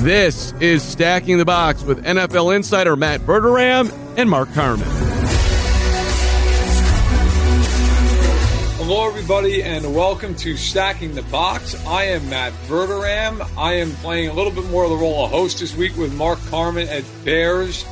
This is Stacking the Box with NFL insider Matt Verderame and Mark Carman. Hello, everybody, and welcome to Stacking the Box. I am Matt Verderame. I am playing a little bit more of the role of host this week with Mark Carman at Bears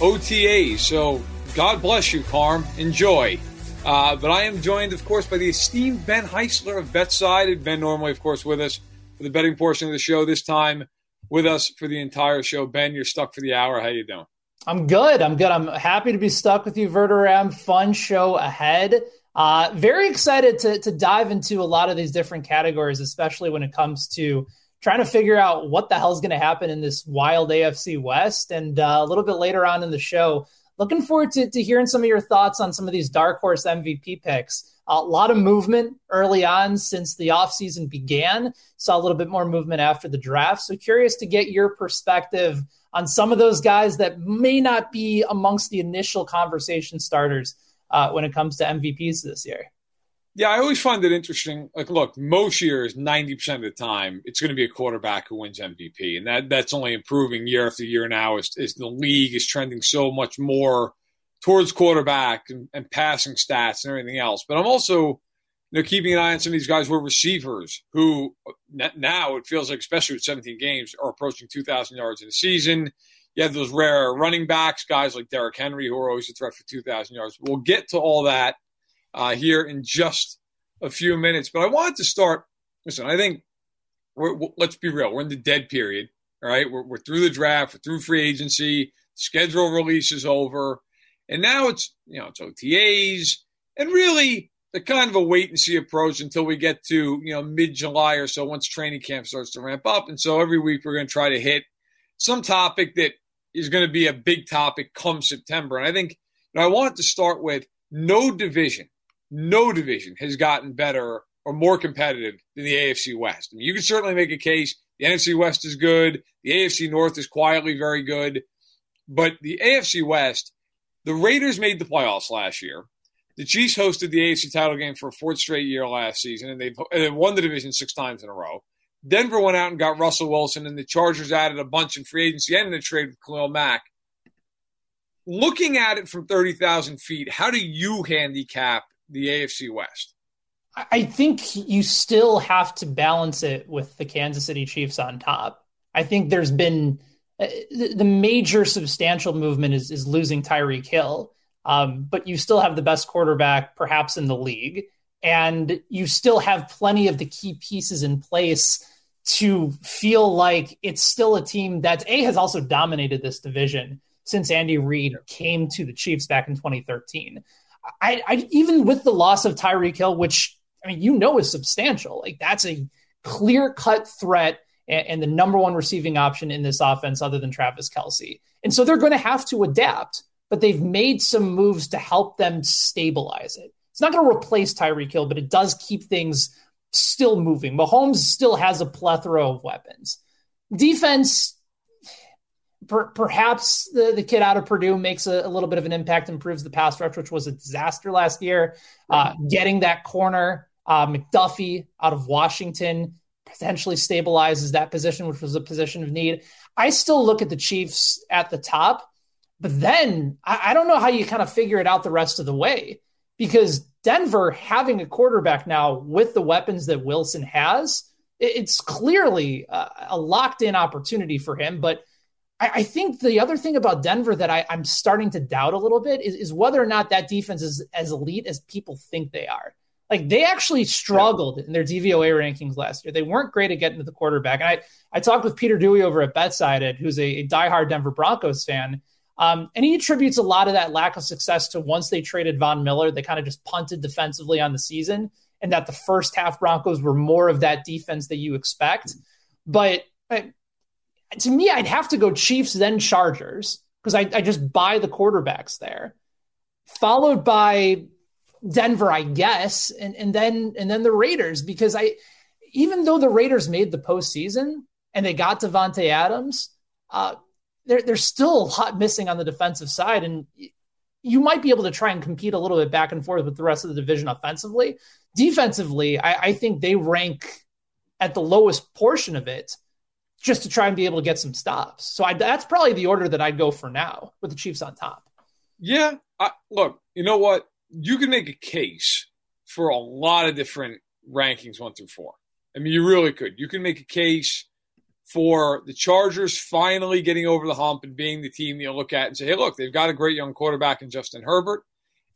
OTA. So, God bless you, Carm. Enjoy. Uh, but I am joined, of course, by the esteemed Ben Heisler of BetSide. And Ben, normally, of course, with us for the betting portion of the show. This time, with us for the entire show. Ben, you're stuck for the hour. How you doing? I'm good. I'm good. I'm happy to be stuck with you, Verderame. Fun show ahead. Uh, very excited to, to dive into a lot of these different categories, especially when it comes to trying to figure out what the hell is going to happen in this wild AFC West. And uh, a little bit later on in the show, looking forward to, to hearing some of your thoughts on some of these dark horse MVP picks. A lot of movement early on since the offseason began. Saw a little bit more movement after the draft. So curious to get your perspective on some of those guys that may not be amongst the initial conversation starters uh, when it comes to MVPs this year. Yeah, I always find it interesting. Like, look, most years, ninety percent of the time, it's going to be a quarterback who wins MVP, and that that's only improving year after year now. As, as the league is trending so much more towards quarterback and, and, passing stats and everything else. But I'm also, you know, keeping an eye on some of these guys who are receivers who now it feels like, especially with 17 games, are approaching 2,000 yards in a season. You have those rare running backs, guys like Derrick Henry, who are always a threat for 2,000 yards. We'll get to all that uh, here in just a few minutes. But I wanted to start. Listen, I think we're, let's be real. We're in the dead period. All right, we're, we're through the draft, we're through free agency, schedule release is over, and now it's you know it's OTAs, and really the kind of a wait and see approach until we get to you know mid July or so once training camp starts to ramp up. And so every week we're going to try to hit some topic that is going to be a big topic come September. And I think you know, I wanted to start with no division no division has gotten better or more competitive than the AFC West. I mean, you can certainly make a case the NFC West is good, the AFC North is quietly very good, but the AFC West, the Raiders made the playoffs last year. The Chiefs hosted the AFC title game for a fourth straight year last season, and they've, and they won the division six times in a row. Denver went out and got Russell Wilson, and the Chargers added a bunch in free agency and in a trade with Khalil Mack. Looking at it from 30,000 feet, how do you handicap the AFC West? I think you still have to balance it with the Kansas City Chiefs on top. I think there's been uh, the major substantial movement is, is losing Tyreek Hill, um, but you still have the best quarterback perhaps in the league, and you still have plenty of the key pieces in place to feel like it's still a team that a has also dominated this division since Andy Reid came to the Chiefs back in 2013. I, I even with the loss of Tyreek Hill, which I mean, you know, is substantial. Like that's a clear cut threat and, and, the number one receiving option in this offense, other than Travis Kelce. And so they're going to have to adapt, but they've made some moves to help them stabilize it. It's not going to replace Tyreek Hill, but it does keep things still moving. Mahomes still has a plethora of weapons. Defense per, perhaps the, the kid out of Purdue makes a, a, little bit of an impact, improves the pass rush, which was a disaster last year. Uh, getting that corner, uh, McDuffie out of Washington potentially stabilizes that position, which was a position of need. I still look at the Chiefs at the top, but then I, I don't know how you kind of figure it out the rest of the way because Denver having a quarterback now with the weapons that Wilson has, it's clearly a locked in opportunity for him. But I, I think the other thing about Denver that I, am starting to doubt a little bit is, is, whether or not that defense is as elite as people think they are. Like they actually struggled in their DVOA rankings last year. They weren't great at getting to the quarterback. And I, I talked with Peter Dewey over at Betsided, who's a, a diehard Denver Broncos fan. Um, and he attributes a lot of that lack of success to once they traded Von Miller, they kind of just punted defensively on the season, and that the first half Broncos were more of that defense that you expect. But to me, I'd have to go Chiefs then Chargers because I, I just buy the quarterbacks there, followed by Denver, I guess, and and then and then the Raiders because I even though the Raiders made the postseason and they got Davante Adams, uh, there, there's still a lot missing on the defensive side, and you might be able to try and compete a little bit back and forth with the rest of the division offensively. Defensively, I, I think they rank at the lowest portion of it just to try and be able to get some stops. So I, that's probably the order that I'd go for now with the Chiefs on top. Yeah, I, look, you know what? You can make a case for a lot of different rankings one through four. I mean, you really could. You can make a case for the Chargers finally getting over the hump and being the team you look at and say, hey, look, they've got a great young quarterback in Justin Herbert.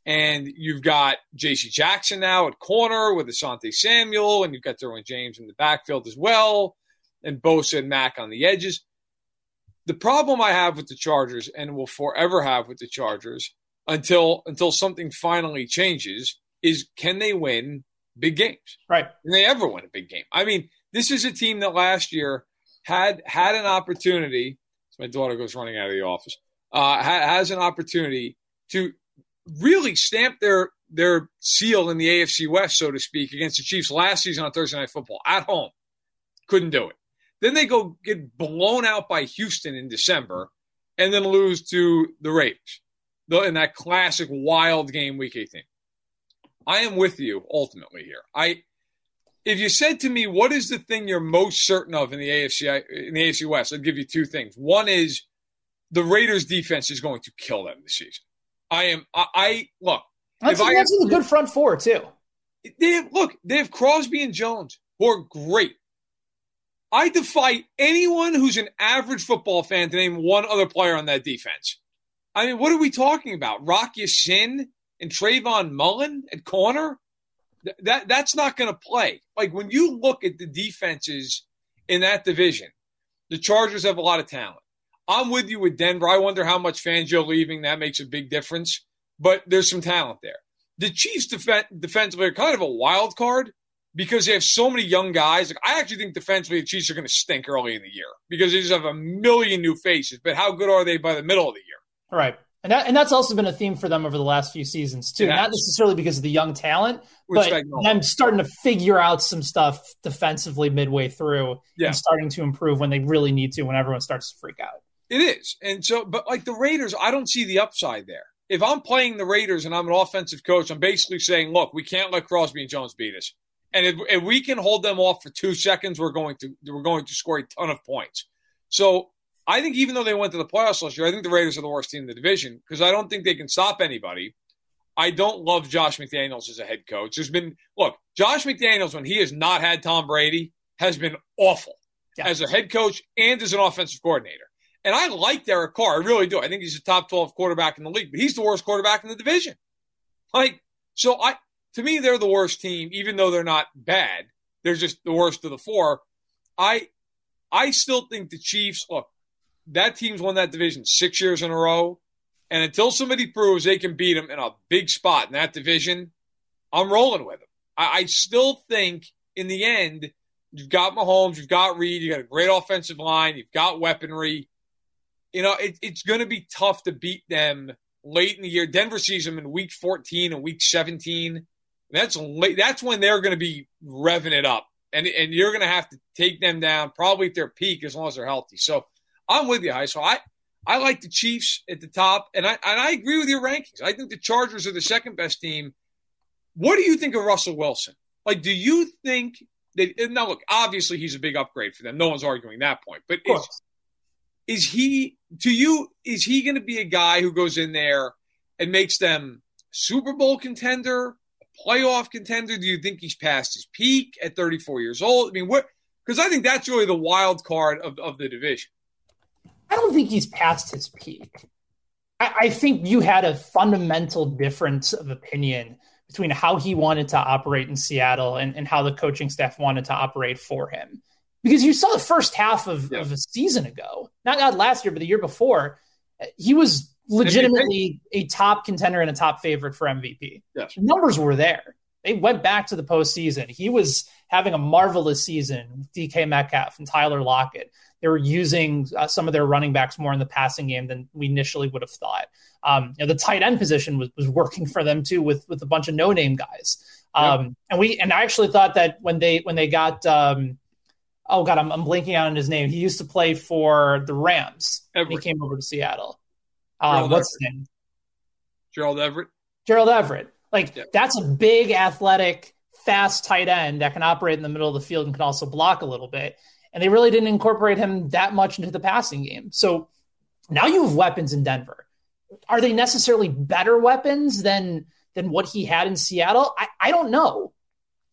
And you've got J.C. Jackson now at corner with Asante Samuel, and you've got Derwin James in the backfield as well, and Bosa and Mack on the edges. The problem I have with the Chargers, and will forever have with the Chargers until until something finally changes, is can they win big games? Right. Can they ever win a big game? I mean, this is a team that last year had had an opportunity. So my daughter goes running out of the office. Uh, ha- has an opportunity to really stamp their their seal in the AFC West, so to speak, against the Chiefs last season on Thursday Night Football at home. Couldn't do it. Then they go get blown out by Houston in December, and then lose to the Raiders in that classic wild game, Week 18. I am with you ultimately here. I if you said to me, "What is the thing you're most certain of in the AFC in the AFC West?" I'd give you two things. One is the Raiders' defense is going to kill them this season. I am. I, I look. That's, if that's I, a good front four too. They have, look. They have Crosby and Jones, who are great. I defy anyone who's an average football fan to name one other player on that defense. I mean, what are we talking about? Rock Ya-Sin and Trayvon Mullen at corner? that that's not going to play. Like when you look at the defenses in that division, the Chargers have a lot of talent. I'm with you with Denver. I wonder how much Fangio leaving that makes a big difference, but there's some talent there. The Chiefs def- defensively are kind of a wild card because they have so many young guys. Like, I actually think defensively the Chiefs are going to stink early in the year because they just have a million new faces. But how good are they by the middle of the year? All right. And, that, and that's also been a theme for them over the last few seasons too. Not necessarily because of the young talent, Which but them starting to figure out some stuff defensively midway through yeah. and starting to improve when they really need to. When everyone starts to freak out, it is. And so, but like the Raiders, I don't see the upside there. If I'm playing the Raiders and I'm an offensive coach, I'm basically saying, look, we can't let Crosby and Jones beat us. And if, if we can hold them off for two seconds, we're going to we're going to score a ton of points. So I think even though they went to the playoffs last year, I think the Raiders are the worst team in the division because I don't think they can stop anybody. I don't love Josh McDaniels as a head coach. There's been look, Josh McDaniels when he has not had Tom Brady has been awful yeah. as a head coach and as an offensive coordinator. And I like Derek Carr, I really do. I think he's a top 12 quarterback in the league, but he's the worst quarterback in the division. Like, so I to me, they're the worst team, even though they're not bad. They're just the worst of the four. I I still think the Chiefs look, that team's won that division six years in a row. And until somebody proves they can beat them in a big spot in that division, I'm rolling with them. I, I still think in the end, you've got Mahomes, you've got Reid, you've got a great offensive line, you've got weaponry. You know, it, it's going to be tough to beat them late in the year. Denver sees them in week 14 and week 17. That's late, that's when they're going to be revving it up. And, and you're going to have to take them down probably at their peak as long as they're healthy. So I'm with you, High. So I, I like the Chiefs at the top, and I and I agree with your rankings. I think the Chargers are the second best team. What do you think of Russell Wilson? Like, do you think that now look, obviously he's a big upgrade for them. No one's arguing that point. But is, is he to you, is he gonna be a guy who goes in there and makes them Super Bowl contender, playoff contender? Do you think he's past his peak at 34 years old? I mean, what? Because I think that's really the wild card of, of the division. I don't think he's past his peak. I, I think you had a fundamental difference of opinion between how he wanted to operate in Seattle and, and how the coaching staff wanted to operate for him. Because you saw the first half of, yeah. of a season ago, not, not last year, but the year before, he was legitimately MVP. a top contender and a top favorite for MVP. Yes. Numbers were there. They went back to the postseason. He was having a marvelous season with DK Metcalf and Tyler Lockett. They were using uh, some of their running backs more in the passing game than we initially would have thought. Um, you know, the tight end position was, was working for them too with with a bunch of no name guys. Um, yep. And we and I actually thought that when they when they got um, oh god, I'm, I'm blanking out on his name. He used to play for the Rams. He came over to Seattle. Uh, what's his name? Gerald Everett. Gerald Everett. Like yep. that's a big, athletic, fast tight end that can operate in the middle of the field and can also block a little bit. And they really didn't incorporate him that much into the passing game. So now you have weapons in Denver. Are they necessarily better weapons than than what he had in Seattle? I, I don't know.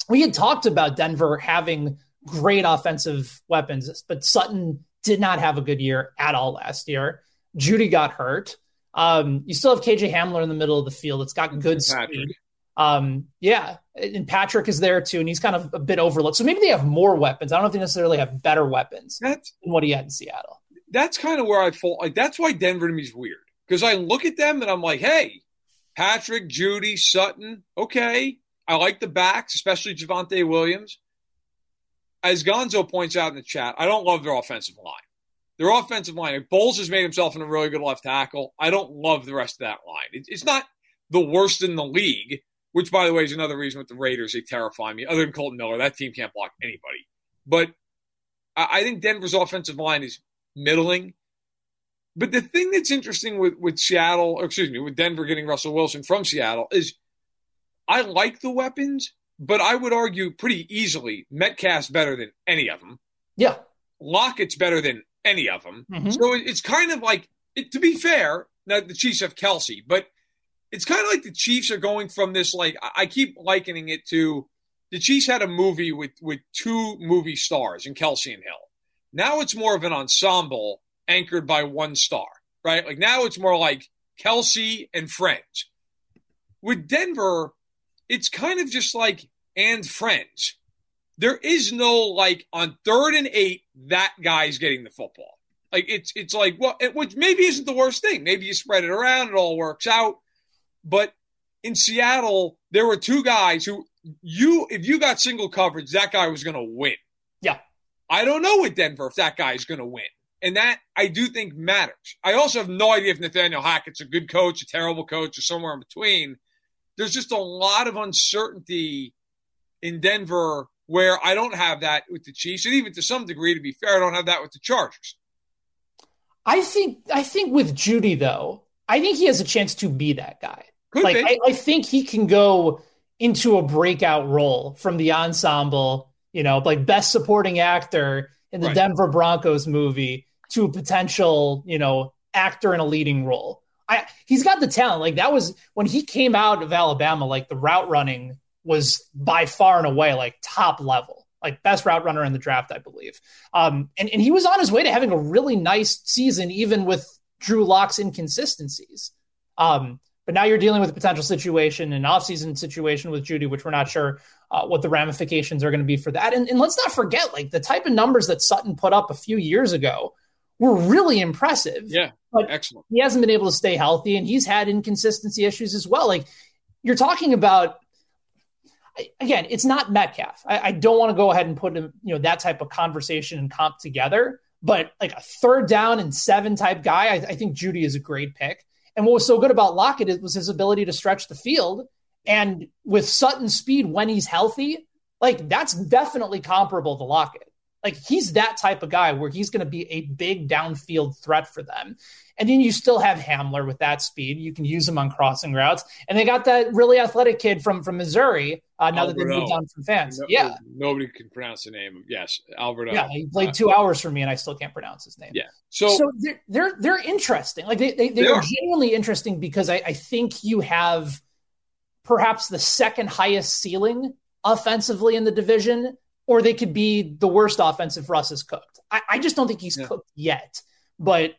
We had talked about Denver having great offensive weapons, but Sutton did not have a good year at all last year. Jeudy got hurt. Um, you still have KJ Hamler in the middle of the field. It's got good speed. Um, yeah, and Patrick is there too, and he's kind of a bit overlooked. So maybe they have more weapons. I don't know if they necessarily have better weapons that's, than what he had in Seattle. That's kind of where I fall. Like that's why Denver to me is weird because I look at them and I'm like, hey, Patrick, Jeudy, Sutton, okay. I like the backs, especially Javonte Williams. As Gonzo points out in the chat, I don't love their offensive line. Their offensive line, Bolles has made himself in a really good left tackle. I don't love the rest of that line. It, it's not the worst in the league, which, by the way, is another reason with the Raiders, they terrify me. Other than Kolton Miller, that team can't block anybody. But I, I think Denver's offensive line is middling. But the thing that's interesting with, with Seattle, or excuse me, with Denver getting Russell Wilson from Seattle is I like the weapons, but I would argue pretty easily Metcalf's better than any of them. Yeah. Lockett's better than any of them. Mm-hmm. So it's kind of like, it, to be fair, now the Chiefs have Kelce, but it's kind of like the Chiefs are going from this, like, I keep likening it to the Chiefs had a movie with, with two movie stars in Kelce and Hill. Now it's more of an ensemble anchored by one star, right? Like now it's more like Kelce and friends. With Denver, it's kind of just like and friends there is no like on third and eight that guy's getting the football. Like it's it's like well, it, which maybe isn't the worst thing. Maybe you spread it around, it all works out. But in Seattle, there were two guys who you if you got single coverage, that guy was going to win. Yeah, I don't know with Denver if that guy is going to win, and that I do think matters. I also have no idea if Nathaniel Hackett's a good coach, a terrible coach, or somewhere in between. There's just a lot of uncertainty in Denver where I don't have that with the Chiefs, and even to some degree, to be fair, I don't have that with the Chargers. I think I think with Jeudy though, I think he has a chance to be that guy. Could like I, I, think he can go into a breakout role from the ensemble, you know, like best supporting actor in the right. Denver Broncos movie to a potential, you know, actor in a leading role. I he's got the talent. Like that was when he came out of Alabama, like the route running was by far and away like top level, like best route runner in the draft, I believe. Um, and, and he was on his way to having a really nice season, even with Drew Lock's inconsistencies. Um, but now you're dealing with a potential situation, an offseason situation with Jeudy, which we're not sure uh, what the ramifications are going to be for that. And, and let's not forget, like the type of numbers that Sutton put up a few years ago were really impressive. Yeah, but excellent. He hasn't been able to stay healthy, and he's had inconsistency issues as well. Like you're talking about again, it's not Metcalf. I, I don't want to go ahead and put you know that type of conversation and comp together, but like a third down and seven type guy, I, I think Jeudy is a great pick. And what was so good about Lockett was his ability to stretch the field. And with Sutton's speed when he's healthy, like that's definitely comparable to Lockett. Like he's that type of guy where he's going to be a big downfield threat for them. And then you still have Hamler with that speed. You can use him on crossing routes. And they got that really athletic kid from from Missouri. Uh, now that they moved on from fans, no, yeah, nobody can pronounce the name. Yes, Albert. Yeah, he played two hours for me, and I still can't pronounce his name. Yeah, so so they're they're, they're interesting. Like they they, they, they are genuinely interesting because I, I think you have perhaps the second highest ceiling offensively in the division, or they could be the worst offensive Russ has cooked. I, I just don't think he's yeah. cooked yet. But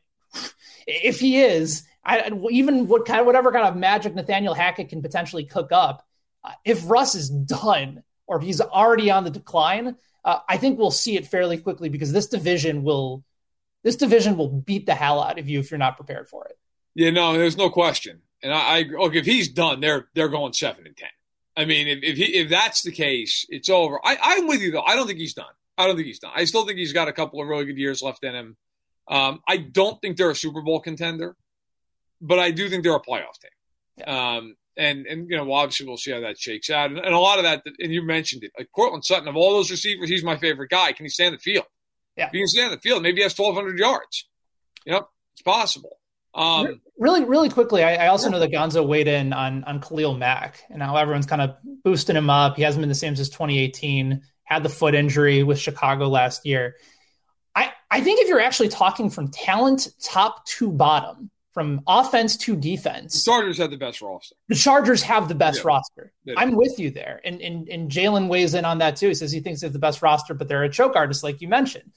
if he is, I, even what kind of whatever kind of magic Nathaniel Hackett can potentially cook up, uh, if Russ is done or he's already on the decline, uh, I think we'll see it fairly quickly because this division will this division will beat the hell out of you if you're not prepared for it. Yeah, no, there's no question. And I, I look if he's done, they're they're going seven and ten. I mean, if if, he, if that's the case, it's over. I, I'm with you though. I don't think he's done. I don't think he's done. I still think he's got a couple of really good years left in him. Um, I don't think they're a Super Bowl contender, but I do think they're a playoff team. Yeah. Um, and and you know, obviously we'll see how that shakes out. And, and, a lot of that, and you mentioned it, like Courtland Sutton of all those receivers, he's my favorite guy. Can he stay in the field? Yeah, if he can stay in the field. Maybe he has twelve hundred yards. You know, it's possible. Um, really, really quickly, I, I also know that Gonzo weighed in on on Khalil Mack and how everyone's kind of boosting him up. He hasn't been the same since 2018. Had the foot injury with Chicago last year. I think if you're actually talking from talent, top to bottom, from offense to defense. The Chargers have the best roster. The Chargers have the best yeah. roster. Yeah. I'm with you there. And and, and Jalen weighs in on that too. He says he thinks they have the best roster, but they're a choke artist, like you mentioned.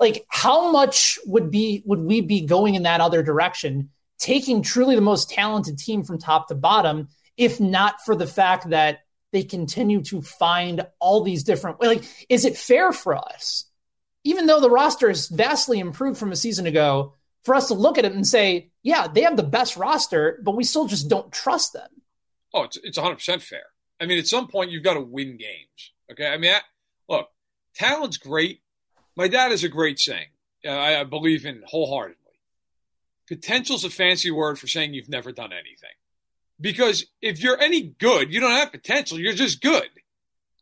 Like, how much would be would we be going in that other direction, taking truly the most talented team from top to bottom, if not for the fact that they continue to find all these different like, is it fair for us? Even though the roster is vastly improved from a season ago, for us to look at it and say, yeah, they have the best roster, but we still just don't trust them. Oh, it's, it's 100% fair. I mean, at some point, you've got to win games. Okay. I mean, I, look, talent's great. My dad is a great saying uh, I, I believe in wholeheartedly. Potential's a fancy word for saying you've never done anything. Because if you're any good, you don't have potential, you're just good.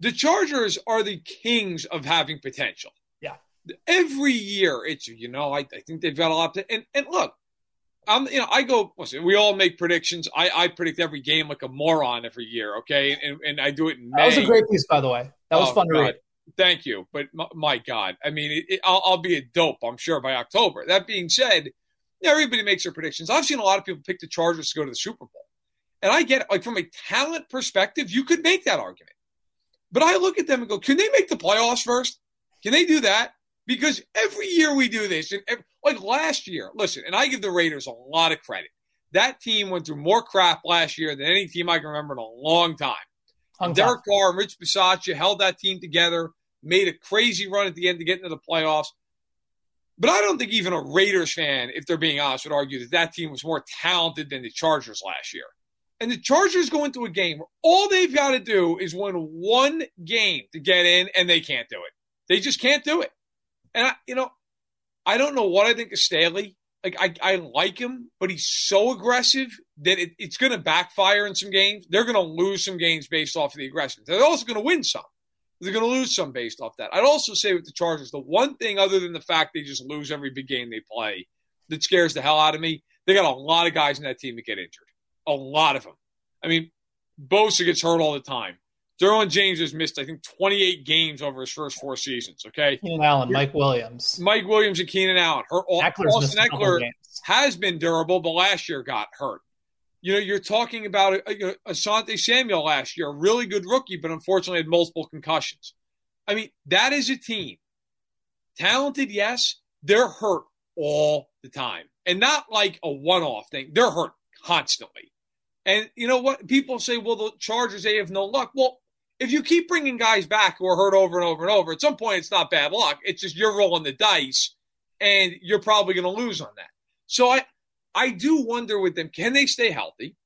The Chargers are the kings of having potential every year it's you know I, I think they've got a lot to and, and look I'm you know I go listen we all make predictions. I, I predict every game like a moron every year okay? And, and I do it in May. that was a great piece by the way. That was oh, fun to read. Thank you. But my, my God. I mean it, it, I'll, I'll be a dope I'm sure by October. That being said everybody makes their predictions. I've seen a lot of people pick the Chargers to go to the Super Bowl. And I get it like from a talent perspective you could make that argument. But I look at them and go can they make the playoffs first? Can they do that because every year we do this, and every, like last year, listen, and I give the Raiders a lot of credit. That team went through more crap last year than any team I can remember in a long time. And Derek Carr and Rich Bisaccia held that team together, made a crazy run at the end to get into the playoffs. But I don't think even a Raiders fan, if they're being honest, would argue that that team was more talented than the Chargers last year. And the Chargers go into a game where all they've got to do is win one game to get in, and they can't do it. They just can't do it. And I, you know, I don't know what I think of Staley. Like I, I like him, but he's so aggressive that it, it's going to backfire in some games. They're going to lose some games based off of the aggression. They're also going to win some. They're going to lose some based off that. I'd also say with the Chargers, the one thing other than the fact they just lose every big game they play that scares the hell out of me, they got a lot of guys in that team that get injured. A lot of them. I mean, Bosa gets hurt all the time. Derwin James has missed, I think, 28 games over his first four seasons. Okay. Keenan Allen, Mike Williams. Mike Williams and Keenan Allen. Her, Austin Ekeler has been durable, but last year got hurt. You know, you're talking about a, a, Asante Samuel last year, a really good rookie, but unfortunately had multiple concussions. I mean, that is a team. Talented, yes. They're hurt all the time. And not like a one off thing. They're hurt constantly. And you know what? People say, well, the Chargers, they have no luck. Well, if you keep bringing guys back who are hurt over and over and over, at some point it's not bad luck. It's just you're rolling the dice, and you're probably going to lose on that. So I, I do wonder with them, can they stay healthy?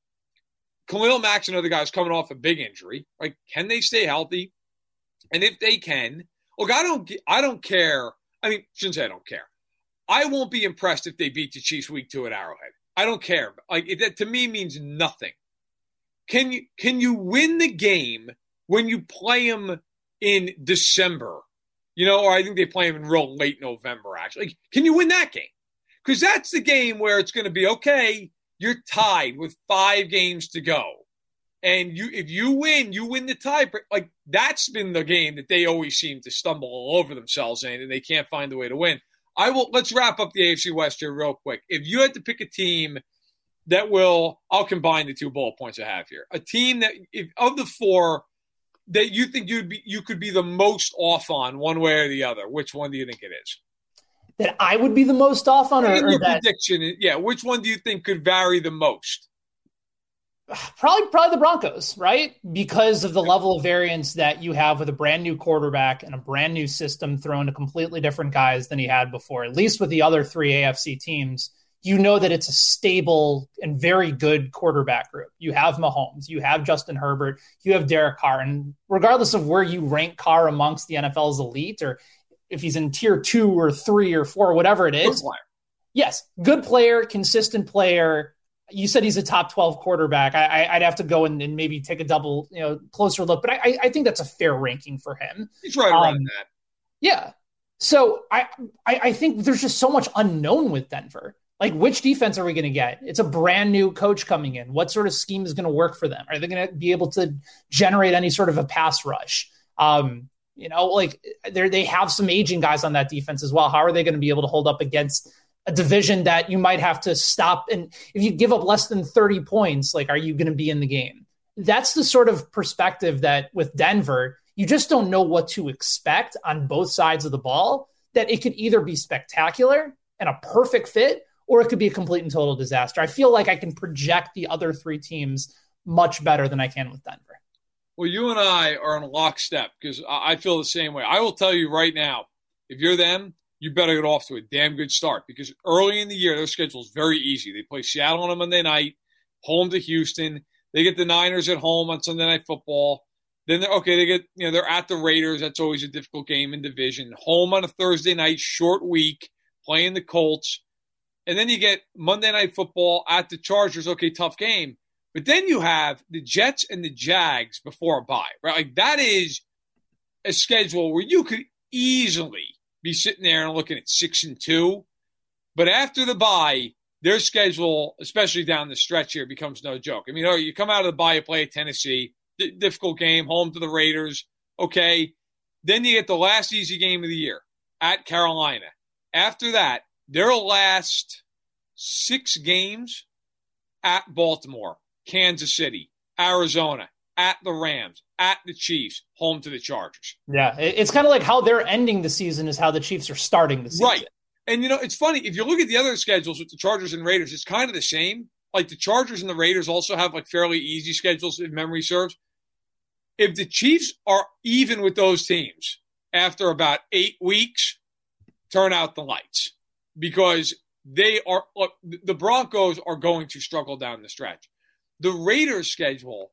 Khalil Mack's and other guy's coming off a big injury. Like, can they stay healthy? And if they can, look, I don't, I don't care. I mean, shouldn't say I don't care. I won't be impressed if they beat the Chiefs week two at Arrowhead. I don't care. Like that to me means nothing. Can you can you win the game when you play them in December, you know, or I think they play them in real late November, actually. Like, can you win that game? Because that's the game where it's going to be okay, you're tied with five games to go. And you, if you win, you win the tie. Like that's been the game that they always seem to stumble all over themselves in, and they can't find a way to win. I will. Let's wrap up the AFC West here real quick. If you had to pick a team that will, I'll combine the two bullet points I have here. A team that, if, of the four, that you think you'd be, you could be the most off on one way or the other. Which one do you think it is? That I would be the most off on, or, or that prediction, yeah. Which one do you think could vary the most? probably probably the Broncos, right? Because of the level of variance that you have with a brand new quarterback and a brand new system thrown to completely different guys than he had before. At least with the other three AFC teams, you know that it's a stable and very good quarterback group. You have Mahomes, you have Justin Herbert, you have Derek Carr, and regardless of where you rank Carr amongst the NFL's elite, or if he's in tier two or three or four, whatever it is, yes, good player, consistent player you said he's a top 12 quarterback. I, would have to go and, and, maybe take a double, you know, closer look, but I, I think that's a fair ranking for him. He's right around um, that. Yeah. So I, I, I think there's just so much unknown with Denver. Like, which defense are we going to get? It's a brand new coach coming in. What sort of scheme is going to work for them? Are they going to be able to generate any sort of a pass rush? Um, you know, like they they have some aging guys on that defense as well. How are they going to be able to hold up against a division that you might have to stop. And if you give up less than 30 points, like, are you going to be in the game? That's the sort of perspective that with Denver, you just don't know what to expect on both sides of the ball. That it could either be spectacular and a perfect fit, or it could be a complete and total disaster. I feel like I can project the other three teams much better than I can with Denver. Well, you and I are in lockstep because I feel the same way. I will tell you right now, if you're them, you better get off to a damn good start because early in the year, their schedule is very easy. They play Seattle on a Monday night, home to Houston. They get the Niners at home on Sunday Night Football. Then they're okay. They get you know they're at the Raiders. That's always a difficult game in division. Home on a Thursday night, short week, playing the Colts, and then you get Monday Night Football at the Chargers. Okay, tough game, but then you have the Jets and the Jags before a bye. Right, like that is a schedule where you could easily be sitting there and looking at six and two. But after the bye, their schedule, especially down the stretch here, becomes no joke. I mean, oh, you come out of the bye, you play at Tennessee, D- difficult game, home to the Raiders. Okay. Then you get the last easy game of the year at Carolina. After that, their last six games at Baltimore, Kansas City, Arizona, at the Rams, at the Chiefs, home to the Chargers. Yeah, it's kind of like how they're ending the season is how the Chiefs are starting the season. Right. And you know, it's funny if you look at the other schedules with the Chargers and Raiders, it's kind of the same. Like the Chargers and the Raiders also have like fairly easy schedules if memory serves. If the Chiefs are even with those teams after about eight weeks, turn out the lights because they are look, the Broncos are going to struggle down the stretch. The Raiders schedule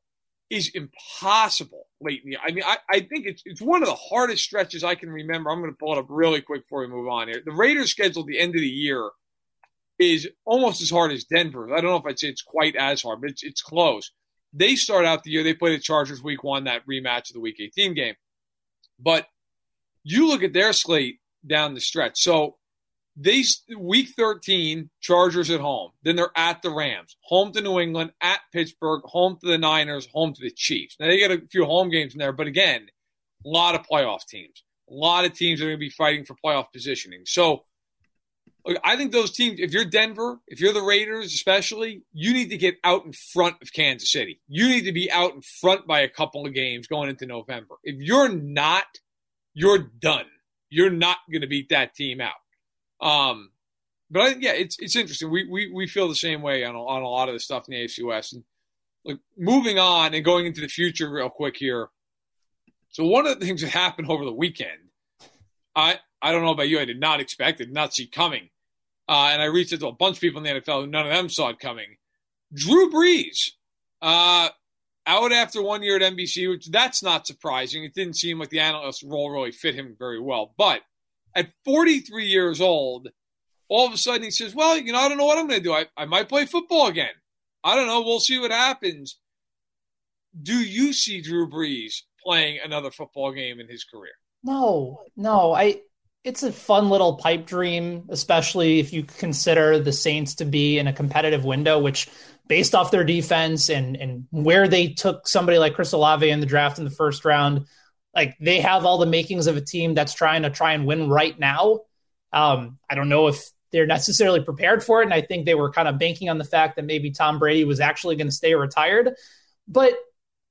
is impossible late in the I mean, I, I think it's it's one of the hardest stretches I can remember. I'm going to pull it up really quick before we move on here. The Raiders' schedule at the end of the year is almost as hard as Denver. I don't know if I'd say it's quite as hard, but it's, it's close. They start out the year, they play the Chargers week one, that rematch of the week 18 game. But you look at their slate down the stretch. So they week 13 chargers at home. Then they're at the rams. Home to new england at pittsburgh home to the niners home to the chiefs. Now they get a few home games in there but again a lot of playoff teams. A lot of teams are going to be fighting for playoff positioning. So i think those teams if you're denver if you're the raiders especially you need to get out in front of kansas city. You need to be out in front by a couple of games going into november. If you're not you're done. You're not going to beat that team out um, but I, yeah, it's it's interesting. We, we we feel the same way on a, on a lot of the stuff in the AFC West. And like moving on and going into the future real quick here. So one of the things that happened over the weekend, I I don't know about you, I did not expect it, not see coming. Uh, and I reached out to a bunch of people in the NFL who none of them saw it coming. Drew Brees, uh, out after one year at NBC, which that's not surprising. It didn't seem like the analyst role really fit him very well, but at 43 years old, all of a sudden he says, Well, you know, I don't know what I'm going to do. I, I might play football again. I don't know. We'll see what happens. Do you see Drew Brees playing another football game in his career? No, no. I. It's a fun little pipe dream, especially if you consider the Saints to be in a competitive window, which, based off their defense and and where they took somebody like Chris Olave in the draft in the first round, like they have all the makings of a team that's trying to try and win right now. Um, I don't know if they're necessarily prepared for it. And I think they were kind of banking on the fact that maybe Tom Brady was actually going to stay retired. But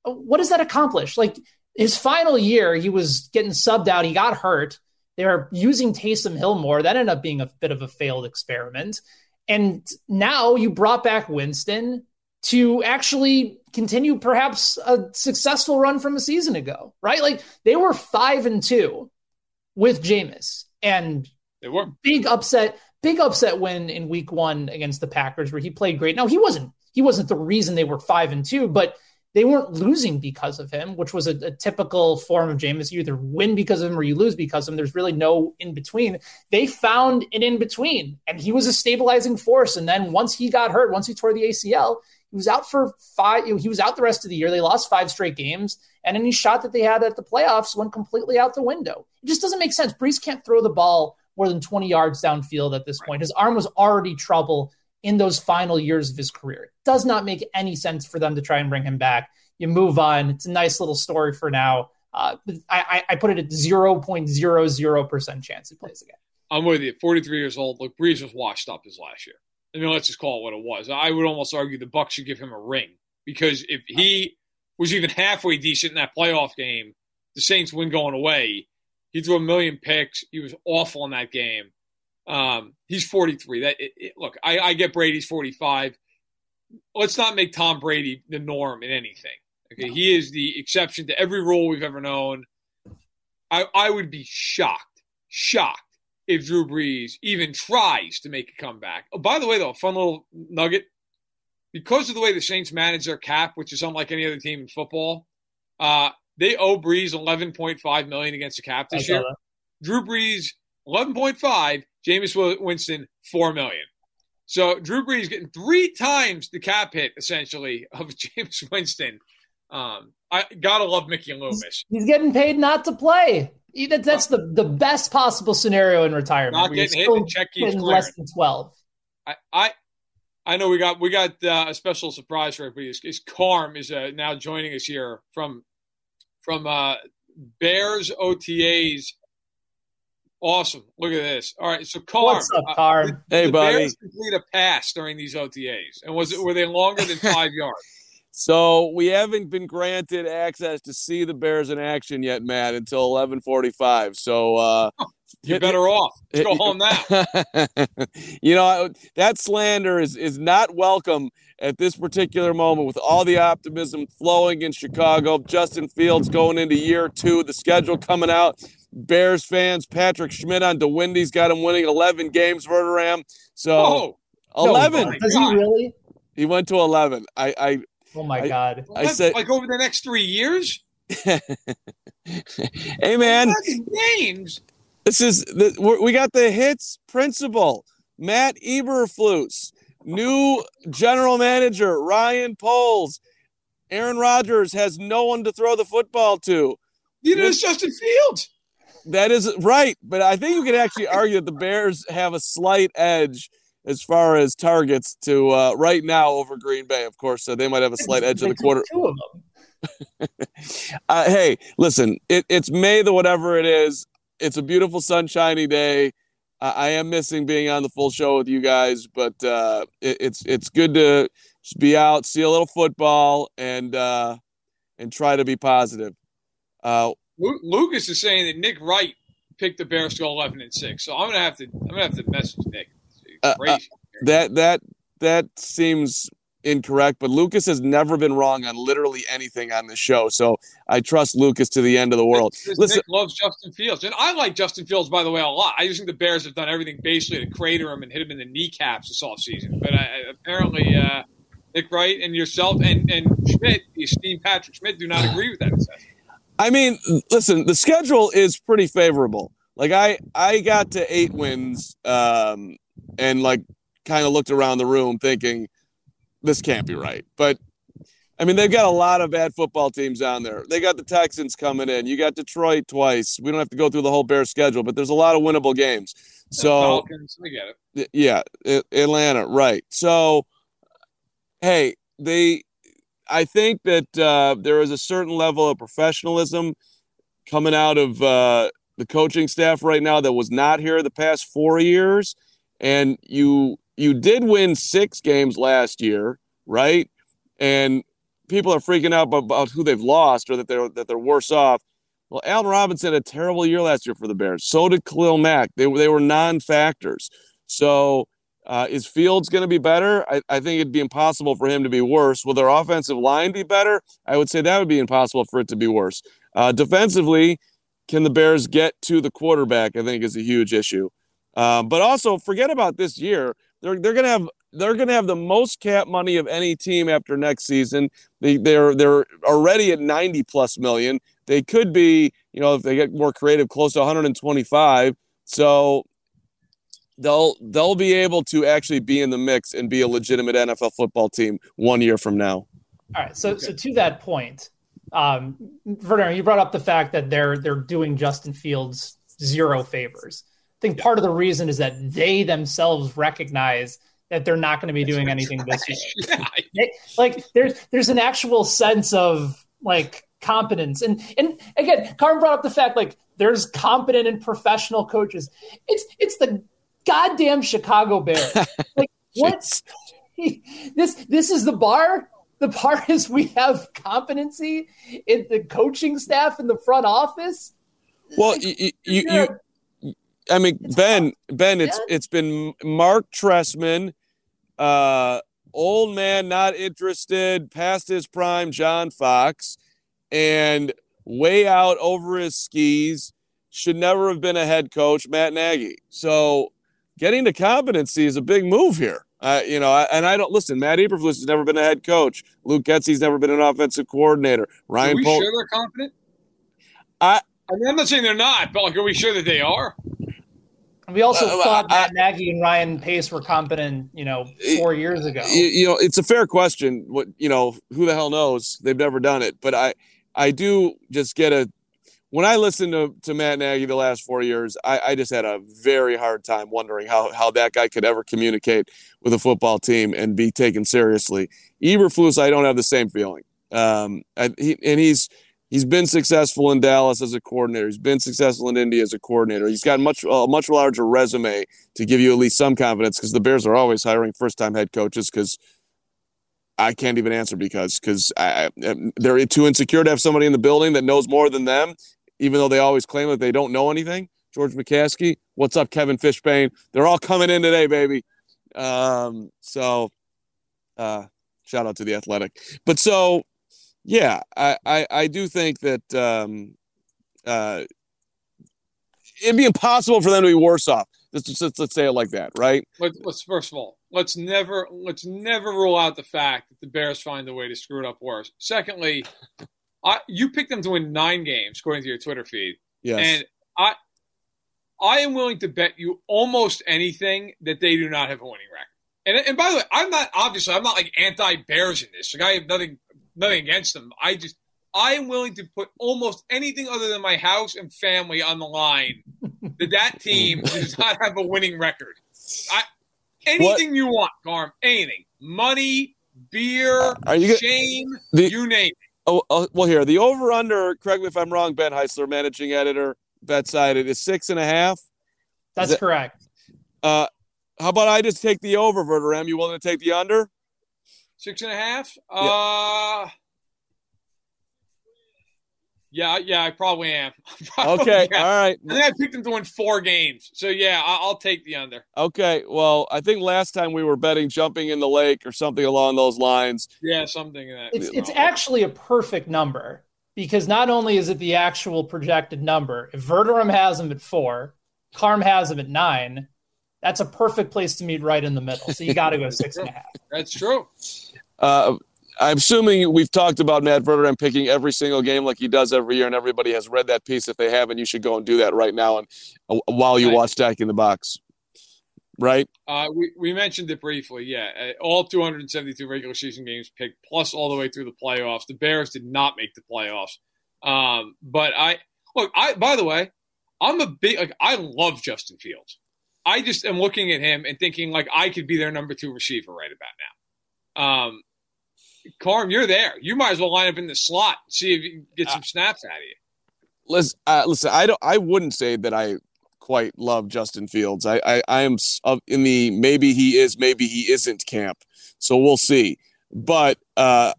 what does that accomplish? Like his final year, he was getting subbed out. He got hurt. They were using Taysom Hill more. That ended up being a bit of a failed experiment. And now you brought back Winston to actually continue perhaps a successful run from a season ago, right? Like they were five and two with Jameis, and they were big upset, big upset win in week one against the Packers where he played great. Now he wasn't he wasn't the reason they were five and two, but they weren't losing because of him, which was a, a, typical form of Jameis. You either win because of him or you lose because of him. There's really no in between. They found an in between, and he was a stabilizing force. And then once he got hurt, once he tore the ACL, he was out for five. He was out the rest of the year. They lost five straight games, and any shot that they had at the playoffs went completely out the window. It just doesn't make sense. Brees can't throw the ball more than 20 yards downfield at this point. His arm was already trouble in those final years of his career. It does not make any sense for them to try and bring him back. You move on. It's a nice little story for now. Uh, I, I, put it at 0.00% chance he plays again. I'm with you. 43 years old. Look, Brees was washed up his last year. I mean, let's just call it what it was. I would almost argue the Bucs should give him a ring because if he was even halfway decent in that playoff game, the Saints win going away. He threw a million picks. He was awful in that game. Um, he's 43. That it, it, look, I, I get Brady's 45. Let's not make Tom Brady the norm in anything. Okay, no. he is the exception to every rule we've ever known. I, I would be shocked, shocked if Drew Brees even tries to make a comeback. Oh, by the way, though, fun little nugget. Because of the way the Saints manage their cap, which is unlike any other team in football, uh, they owe Brees 11.5 million against the cap this year. That. Drew Brees 11.5, Jameis Winston 4 million. So Drew Brees getting three times the cap hit essentially of Jameis Winston. Um, I gotta love Mickey Loomis. He's, he's getting paid not to play. That's the, the best possible scenario in retirement. Not getting hit and check keeps less than twelve. I, I I know we got we got uh, a special surprise for everybody. Is, is Carm is uh, now joining us here from from uh, Bears OTAs. Awesome! Look at this. All right, so Carm, what's up, uh, Carm? Uh, hey, the buddy. Bears complete a pass during these OTAs, and was it were they longer than five yards? So we haven't been granted access to see the Bears in action yet, Matt, until eleven forty-five. So uh, you're hit, better off. Let's go home now. you know that slander is is not welcome at this particular moment with all the optimism flowing in Chicago. Justin Fields going into year two, the schedule coming out. Bears fans, Patrick Schmidt on DeWindy's got him winning 11 games, Verderame. So oh, 11. No, Does he really? He went to 11. I, I Oh my I, god! I said like over the next three years. hey man, games. This is the, we got the hits principal Matt Eberflus, new general manager Ryan Poles. Aaron Rodgers has no one to throw the football to. Neither does Justin Fields. That is right, but I think you could actually argue that the Bears have a slight edge as far as targets to uh, right now over Green Bay. Of course, so they might have a slight edge of the quarter. Two of them. uh, hey, listen, it, it's May the whatever it is. It's a beautiful sunshiny day. I, I am missing being on the full show with you guys, but uh, it, it's it's good to just be out, see a little football, and uh, and try to be positive. Uh, Lucas is saying that Nick Wright picked the Bears to go eleven and six, so I'm gonna have to I'm gonna have to message Nick. Uh, uh, that that that seems incorrect, but Lucas has never been wrong on literally anything on this show. So I trust Lucas to the end of the world. Listen, Nick loves Justin Fields, and I like Justin Fields by the way a lot. I just think the Bears have done everything basically to crater him and hit him in the kneecaps this offseason. But I, apparently, uh, Nick Wright and yourself and and Schmidt, the esteemed Patrick Schmidt, do not agree with that assessment. I mean, listen, the schedule is pretty favorable. Like I, I got to eight wins um, and like kind of looked around the room thinking this can't be right. But I mean, they've got a lot of bad football teams down there. They got the Texans coming in. You got Detroit twice. We don't have to go through the whole Bears schedule, but there's a lot of winnable games. So Falcons, we get it. Yeah, Atlanta, right. So hey, they I think that uh, there is a certain level of professionalism coming out of uh, the coaching staff right now that was not here the past four years and you you did win six games last year, right? And people are freaking out about, who they've lost or that they're that they're worse off. Well, Allen Robinson had a terrible year last year for the Bears. So did Khalil Mack. They they were non-factors. So uh, is Fields going to be better? I, I think it'd be impossible for him to be worse. Will their offensive line be better? I would say that would be impossible for it to be worse. Uh, defensively, can the Bears get to the quarterback? I think is a huge issue. Um, but also, forget about this year. They're they're going to have they're going to have the most cap money of any team after next season. They they're they're already at 90 plus million. They could be, you know, if they get more creative, close to 125. So they'll they'll be able to actually be in the mix and be a legitimate NFL football team one year from now. All right. So okay. so to that point, um, Werner, you brought up the fact that they're they're doing Justin Fields zero favors. I think part of the reason is that they themselves recognize that they're not going to be doing anything this year. like there's there's an actual sense of like competence. And and again, Carm brought up the fact like there's competent and professional coaches. It's it's the goddamn Chicago Bears. Like what? this this is the bar. The bar is we have competency in the coaching staff in the front office. Well, you, you, you, you, I mean, Ben, Ben, it's yeah. it's been Mark Trestman, uh, old man not interested, past his prime, John Fox, and way out over his skis. Should never have been a head coach, Matt Nagy. So getting to competency is a big move here. Uh, you know, and I don't listen. Matt Eberflus has never been a head coach. Luke Getsy's never been an offensive coordinator. Ryan, are we Pol- sure they're confident? I, I mean, I'm not saying they're not, but like, are we sure that they are? We also uh, thought Matt Nagy and Ryan Pace were competent, you know, four years ago. You, know, it's a fair question. What you know, who the hell knows? They've never done it, but I, I do just get a when I listened to, to Matt Nagy the last four years, I, I, just had a very hard time wondering how, how that guy could ever communicate with a football team and be taken seriously. Eberflus, I don't have the same feeling. Um, and, he, and he's he's been successful in Dallas as a coordinator. He's been successful in Indy as a coordinator. He's got much a much larger resume to give you at least some confidence because the Bears are always hiring first time head coaches because I can't even answer because because they're too insecure to have somebody in the building that knows more than them, even though they always claim that they don't know anything. George McCaskey, what's up, Kevin Fishbain? They're all coming in today, baby. Um, so, uh, shout out to the Athletic. But so, yeah, I I, I do think that um, uh, it'd be impossible for them to be worse off. Let's just let's, let's say it like that, right? Let, let's first of all let's never let's never rule out the fact that the Bears find a way to screw it up worse. Secondly, I, you picked them to win nine games, according to your Twitter feed. Yes. And I, I am willing to bet you almost anything that they do not have a winning record. And, and by the way, I'm not obviously I'm not like anti Bears in this. Like I have nothing nothing against them. I just I am willing to put almost anything other than my house and family on the line that that team does not have a winning record. I, anything what? you want, Carm. Anything. Money, beer, Are you shame, the, you name it. Oh, oh, well, here the over under. Correct me if I'm wrong, Ben Heisler, managing editor, bet side. It is six and a half. That's that, correct. Uh, how about I just take the over, Verderame? You willing to take the under? Six and a half. Yeah. Uh, yeah, yeah, I probably am. Probably, okay, yeah. all right. I think I picked them to win four games. So yeah, I'll take the under. Okay, well, I think last time we were betting jumping in the lake or something along those lines. Yeah, something like that. It's it's actually a perfect number because not only is it the actual projected number, if Verderame has them at four, Carm has them at nine. That's a perfect place to meet right in the middle. So you got to go six and a half. That's true. Uh, I'm assuming we've talked about Matt Verderame picking every single game like he does every year, and everybody has read that piece. If they haven't, you should go and do that right now and uh, while you right. watch Stacking the Box. Right? Uh, we, we mentioned it briefly. Yeah. Uh, all 272 regular season games picked, plus all the way through the playoffs. The Bears did not make the playoffs. Um, but I, look, I, by the way, I'm a big, like, I love Justin Fields. I just am looking at him and thinking, like, I could be their number two receiver right about now. Um, Carm, you're there. You might as well line up in the slot, see if you can get some uh, snaps out of you. Listen, uh, listen. I don't. I wouldn't say that I quite love Justin Fields. I, I, I am in the maybe he is, maybe he isn't camp. So we'll see. But uh,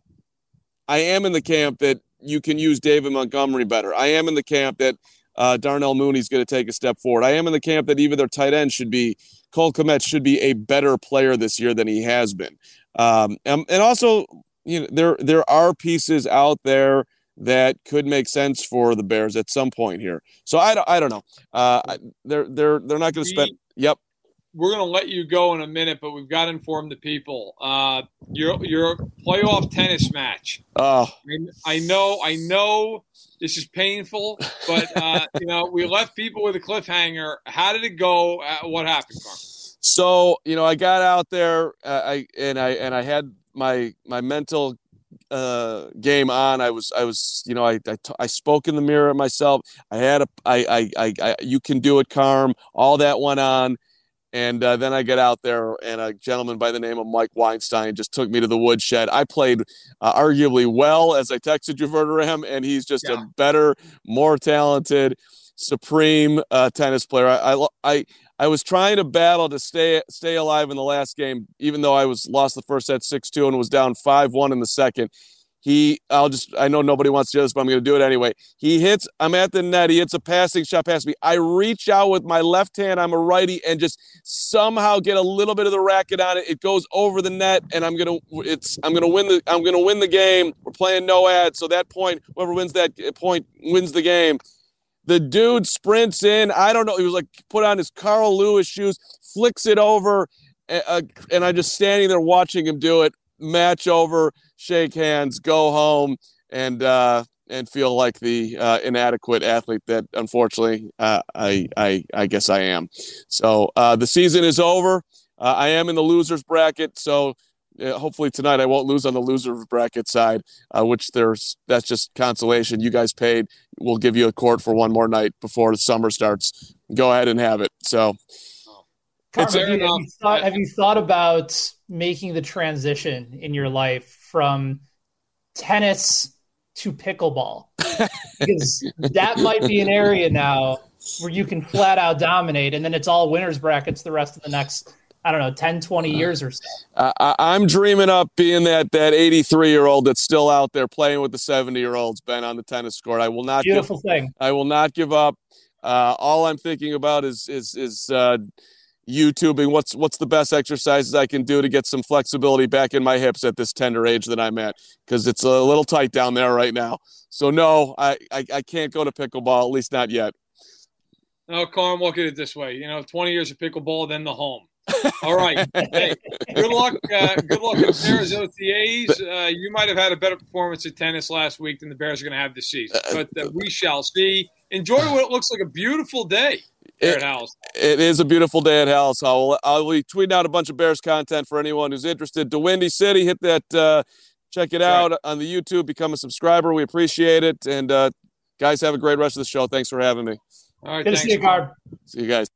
I am in the camp that you can use David Montgomery better. I am in the camp that uh, Darnell Mooney's going to take a step forward. I am in the camp that even their tight end should be Cole Kmet should be a better player this year than he has been. Um, and, and also, you know, there there are pieces out there that could make sense for the Bears at some point here. So I don't, I don't know. Uh, they're they're they're not going to spend. Yep. We're going to let you go in a minute, but we've got to inform the people. Uh, your your playoff tennis match. Oh, I, I know, I know. This is painful, but uh, you know we left people with a cliffhanger. How did it go? Uh, what happened, Carm? So you know, I got out there, uh, I and I and I had my my mental uh, game on, I was, I was, you know, I, I, I spoke in the mirror myself. I had a, I, I, I, I, you can do it, Carm. All that went on. And uh, then I get out there, and a gentleman by the name of Mike Weinstein just took me to the woodshed. I played uh, arguably well, as I texted you, Verderame, and he's just yeah. a better, more talented, supreme uh, tennis player. I, I, I, I was trying to battle to stay stay alive in the last game, even though I was lost the first set six two and was down five one in the second. He, I'll just, I know nobody wants to do this, but I'm going to do it anyway. He hits, I'm at the net. He hits a passing shot past me. I reach out with my left hand. I'm a righty and just somehow get a little bit of the racket on it. It goes over the net and I'm going to, it's, I'm going to win the, I'm going to win the game. We're playing no ad. So that point, whoever wins that point wins the game. The dude sprints in. I don't know. He was like put on his Carl Lewis shoes, flicks it over, uh, and I'm just standing there watching him do it. Match over, shake hands, go home, and uh, and feel like the uh, inadequate athlete that unfortunately uh, I, I I guess I am. So uh, the season is over. Uh, I am in the losers bracket, so hopefully tonight I won't lose on the loser bracket side, uh, which there's that's just consolation. You guys paid. We'll give you a court for one more night before the summer starts. Go ahead and have it. So. have, you, have, you thought, have you thought about making the transition in your life from tennis to pickleball? because that might be an area now where you can flat out dominate, and then it's all winners brackets the rest of the next I don't know, 10, 20 uh, years or so. I, am dreaming up being that that 83 year old that's still out there playing with the 70 year olds, Ben, on the tennis court. I will not give up. beautiful give, thing. I will not give up. Uh, all I'm thinking about is is is uh, YouTubing. What's what's the best exercises I can do to get some flexibility back in my hips at this tender age that I'm at? Because it's a little tight down there right now. So no, I, I I can't go to pickleball, at least not yet. No, Carm, look at it this way. You know, 20 years of pickleball, then the home. All right. Hey, good luck. Uh, good luck with Bears OTAs. Uh, you might have had a better performance at tennis last week than the Bears are going to have this season, uh, but uh, we shall see. Enjoy what it looks like a beautiful day it, at House. It is a beautiful day at House. I'll, I'll be tweeting out a bunch of Bears content for anyone who's interested. To Windy City, hit that. Uh, check it That's out right. on the YouTube. Become a subscriber. We appreciate it. And uh, guys, have a great rest of the show. Thanks for having me. All right. Good thanks, to see you, Carm. See you guys.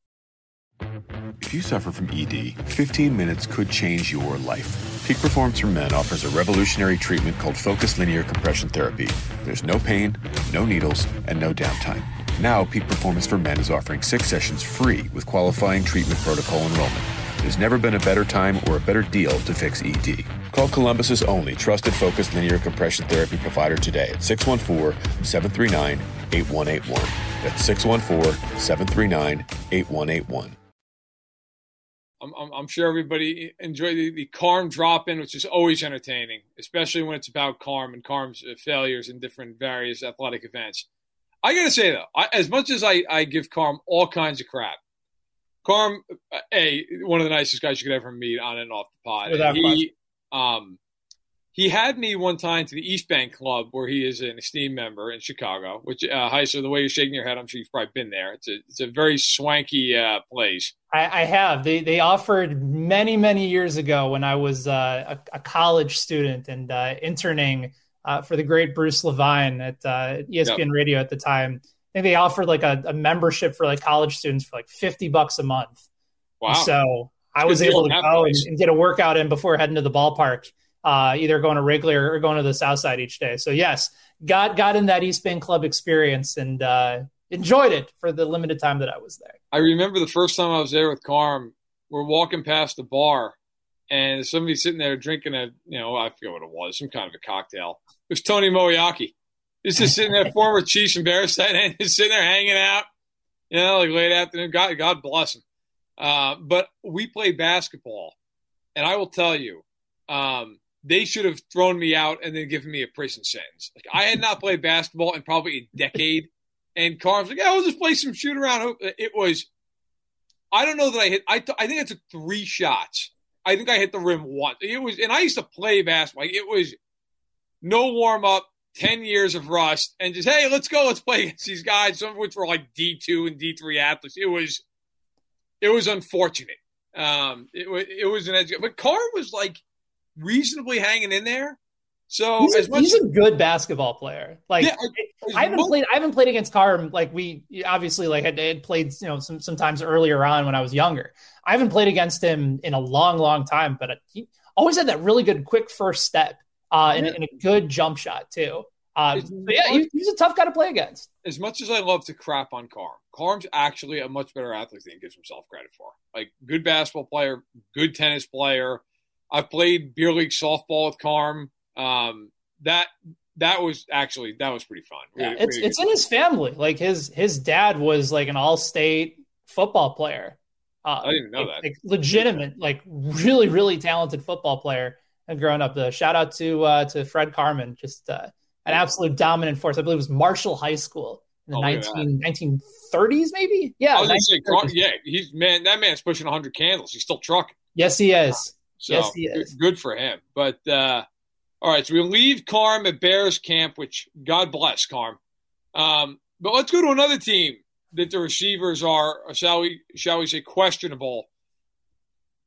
If you suffer from ED, 15 minutes could change your life. Peak Performance for Men offers a revolutionary treatment called Focused Linear Compression Therapy. There's no pain, no needles, and no downtime. Now, Peak Performance for Men is offering six sessions free with qualifying treatment protocol enrollment. There's never been a better time or a better deal to fix ED. Call Columbus's only trusted focused linear compression therapy provider today at 614 739 8181. That's 614 739 8181. I'm, sure everybody enjoyed the, the Carm drop in, which is always entertaining, especially when it's about Carm and Carm's uh, failures in different various athletic events. I got to say, though, I, as much as I, I give Carm all kinds of crap, Carm, uh, A, one of the nicest guys you could ever meet on and off the pod. He, um, he had me one time to the East Bank Club, where he is an esteemed member in Chicago. Which, uh, Heisler, the way you're shaking your head, I'm sure you've probably been there. It's a it's a very swanky uh, place. I, I, have. They they offered many many years ago when I was uh, a, a, college student and uh, interning uh, for the great Bruce Levine at uh, ESPN yep. Radio at the time. I think they offered like a, a, membership for like college students for like fifty bucks a month. Wow! So I was able to go and, and, get a workout in before heading to the ballpark uh, either going to Wrigley or, or, going to the South Side each day. So yes, got got in that East Bank Club experience, and uh, enjoyed it for the limited time that I was there. I remember the first time I was there with Carm. We're walking past the bar, and somebody sitting there drinking a, you know, I forget what it was, some kind of a cocktail. It was Tony Moeaki. He's just sitting there, former Chiefs and Bears tight end, just sitting there hanging out, you know, like late afternoon. God, God bless him. Uh, but we played basketball, and I will tell you, um, they should have thrown me out and then given me a prison sentence. Like I had not played basketball in probably a decade, and Carm's like, "Yeah, we'll just play some shoot around." It was, I don't know that I hit. I th- I think I took three shots. I think I hit the rim once. It was, and I used to play basketball. It was no warm up, ten years of rust, and just hey, let's go, let's play against these guys. Some of which were like D two and D three athletes. It was, it was unfortunate. Um, it was it was an edge, but Carm was like reasonably hanging in there. So he's, as a, much he's a good basketball player. Like Yeah, I haven't played. I haven't played against Carm. Like we obviously like had, had played. You know, some sometimes earlier on when I was younger. I haven't played against him in a long, long time. But he always had that really good quick first step uh, and, and a good jump shot too. Uh, yeah, he, he's a tough guy to play against. as much as I love to crap on Carm, Carm's actually a much better athlete than he gives himself credit for. Like good basketball player, good tennis player. I've played beer league softball with Carm. Um, that that was actually that was pretty fun. Yeah, it's really it's in his family. Like his his dad was like an all state football player. Uh, I didn't know like, that. Like legitimate, like really really talented football player. And growing up, the shout out to uh, to Fred Carman, just uh, an absolute dominant force. I believe it was Marshall High School in the Oh, 19, 1930s, maybe. Yeah, I was say, yeah, he's man. That man's pushing 100 candles. He's still trucking. Yes, he is. So Yes, he is. good- good for him. But uh, all right, so we leave Carm at Bears camp, which God bless Carm. Um, but let's go to another team that the receivers are, shall we, shall we say, questionable.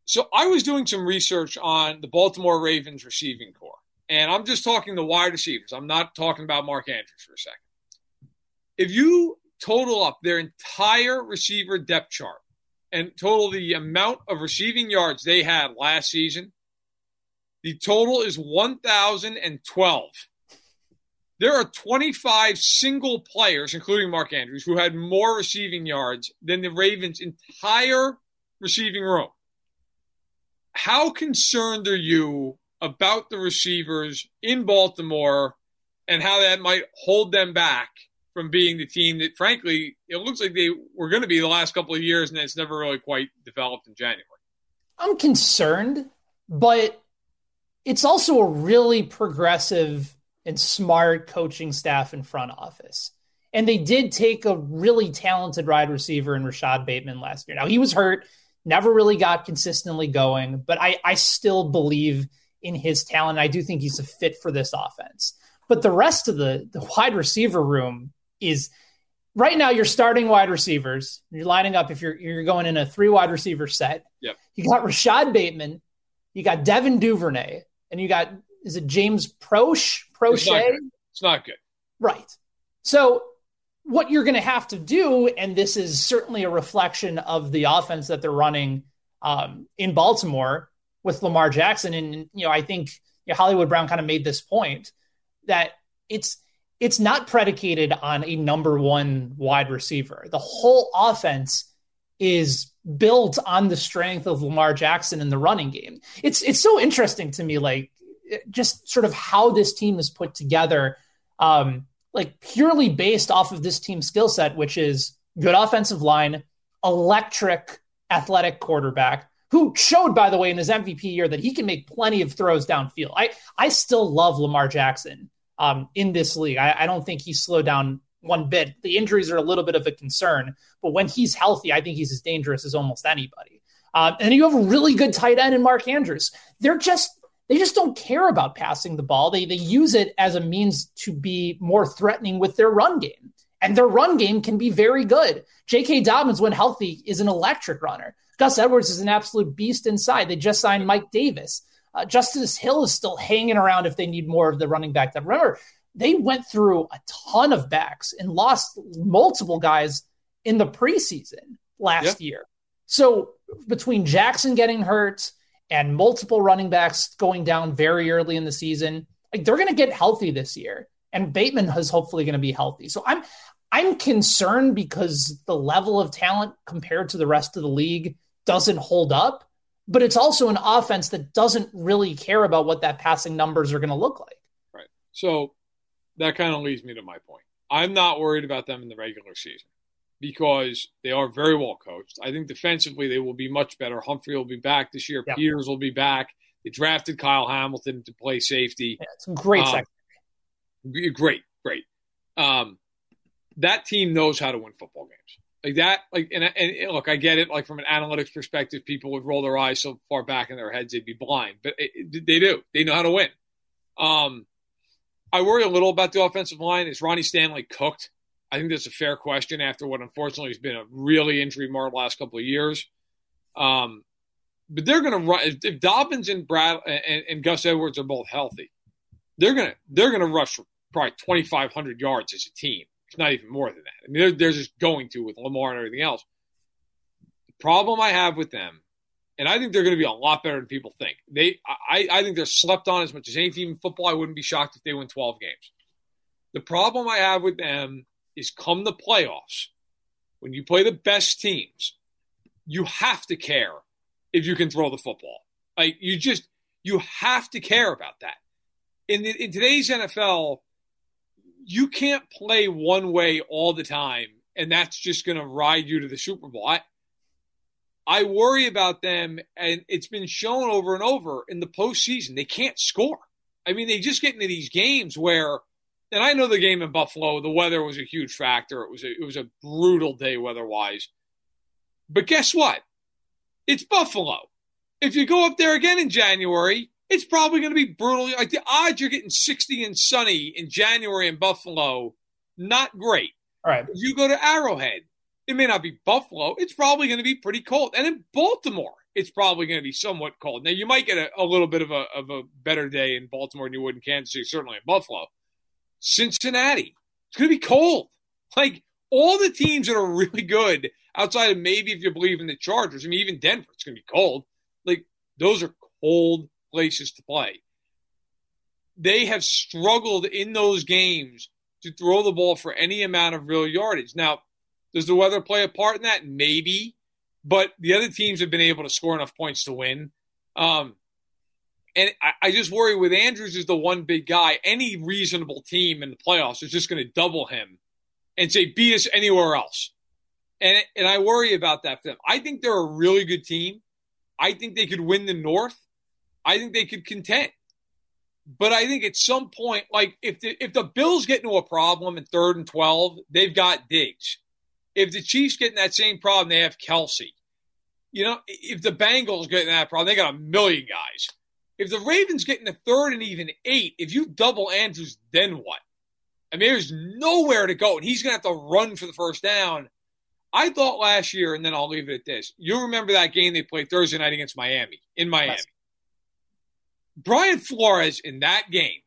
So I was doing some research on the Baltimore Ravens receiving corps, and I'm just talking the wide receivers. I'm not talking about Mark Andrews for a second. If you total up their entire receiver depth chart and total the amount of receiving yards they had last season, the total is 1,012. There are 25 single players, including Mark Andrews, who had more receiving yards than the Ravens' entire receiving room. How concerned are you about the receivers in Baltimore and how that might hold them back from being the team that, frankly, it looks like they were going to be the last couple of years, and it's never really quite developed in January. I'm concerned, but it's also a really progressive and smart coaching staff in front office. And they did take a really talented wide receiver in Rashod Bateman last year. Now he was hurt, never really got consistently going, but I, I still believe in his talent. I do think he's a fit for this offense. But the rest of the, the wide receiver room is right now you're starting wide receivers. You're lining up if you're you're going in a three wide receiver set. Yep. You got Rashod Bateman, you got Devin Duvernay, and you got is it James Proche? It's not good. It's not good. Right. So what you're going to have to do, and this is certainly a reflection of the offense that they're running um, in Baltimore with Lamar Jackson, and you know I think you know, Hollywood Brown kind of made this point that it's it's not predicated on a number one wide receiver. The whole offense is built on the strength of Lamar Jackson in the running game. It's it's so interesting to me, like just sort of how this team is put together, um, like purely based off of this team skill set, which is good offensive line, electric, athletic quarterback. Who showed, by the way, in his MVP year that he can make plenty of throws downfield. I I still love Lamar Jackson um, in this league. I, I don't think he's slowed down one bit. The injuries are a little bit of a concern, but when he's healthy, I think he's as dangerous as almost anybody. Um, and you have a really good tight end in Mark Andrews. They're just they just don't care about passing the ball. They they use it as a means to be more threatening with their run game. And their run game can be very good. J.K. Dobbins, when healthy, is an electric runner. Gus Edwards is an absolute beast inside. They just signed Mike Davis. Uh, Justice Hill is still hanging around if they need more of the running back depth. Remember, they went through a ton of backs and lost multiple guys in the preseason last year. So between Jackson getting hurt and multiple running backs going down very early in the season, like they're going to get healthy this year, and Bateman is hopefully going to be healthy. So I'm I'm concerned because the level of talent compared to the rest of the league doesn't hold up, but it's also an offense that doesn't really care about what that passing numbers are going to look like. Right. So that kind of leads me to my point. I'm not worried about them in the regular season because they are very well coached. I think defensively they will be much better. Humphrey will be back this year. Peters will be back. They drafted Kyle Hamilton to play safety. Yeah, it's great um, Great, great. Um, that team knows how to win football games. Like that, like and, and look, I get it. Like from an analytics perspective, people would roll their eyes so far back in their heads they'd be blind, but it, it, they do. They know how to win. Um, I worry a little about the offensive line. Is Ronnie Stanley cooked? I think that's a fair question after what unfortunately has been a really injury marred last couple of years. Um, but they're going to run if, if, Dobbins and Brad and, and, Gus Edwards are both healthy. They're gonna they're gonna rush for probably twenty five hundred yards as a team. It's not even more than that. I mean, they're, they're just going to with Lamar and everything else. The problem I have with them, and I think they're going to be a lot better than people think. They, I, I think they're slept on as much as any team in football. I wouldn't be shocked if they win 12 games. The problem I have with them is come the playoffs, when you play the best teams, you have to care if you can throw the football. Like you just, you have to care about that. In, the, in today's NFL, you can't play one way all the time, and that's just going to ride you to the Super Bowl. I, I worry about them, and it's been shown over and over in the postseason. They can't score. I mean, they just get into these games where, and I know the game in Buffalo, the weather was a huge factor. It was a, it was a brutal day weather-wise. But guess what? It's Buffalo. If you go up there again in January, it's probably going to be brutal. Like the odds you're getting 60 and sunny in January in Buffalo, not great. All right. You go to Arrowhead, it may not be Buffalo. It's probably going to be pretty cold. And in Baltimore, it's probably going to be somewhat cold. Now, you might get a, a little bit of a, of a better day in Baltimore than you would in Kansas City, certainly in Buffalo. Cincinnati, it's going to be cold. Like all the teams that are really good outside of maybe if you believe in the Chargers, I mean, even Denver, it's going to be cold. Like those are cold places to play. They have struggled in those games to throw the ball for any amount of real yardage. Now, does the weather play a part in that? Maybe, but the other teams have been able to score enough points to win. Um, and I, just worry with Andrews is the one big guy. Any reasonable team in the playoffs is just going to double him and say beat us anywhere else. And and I worry about that for them. I think they're a really good team. I think they could win the North. I think they could contend. But I think at some point, like if the if the Bills get into a problem in third and twelve, they've got Diggs. If the Chiefs get in that same problem, they have Kelce. You know, if the Bengals get in that problem, they got a million guys. If the Ravens get in the third and even eight, if you double Andrews, then what? I mean, there's nowhere to go, and he's going to have to run for the first down. I thought last year, and then I'll leave it at this. You remember that game they played Thursday night against Miami in Miami? Yes. Brian Flores in that game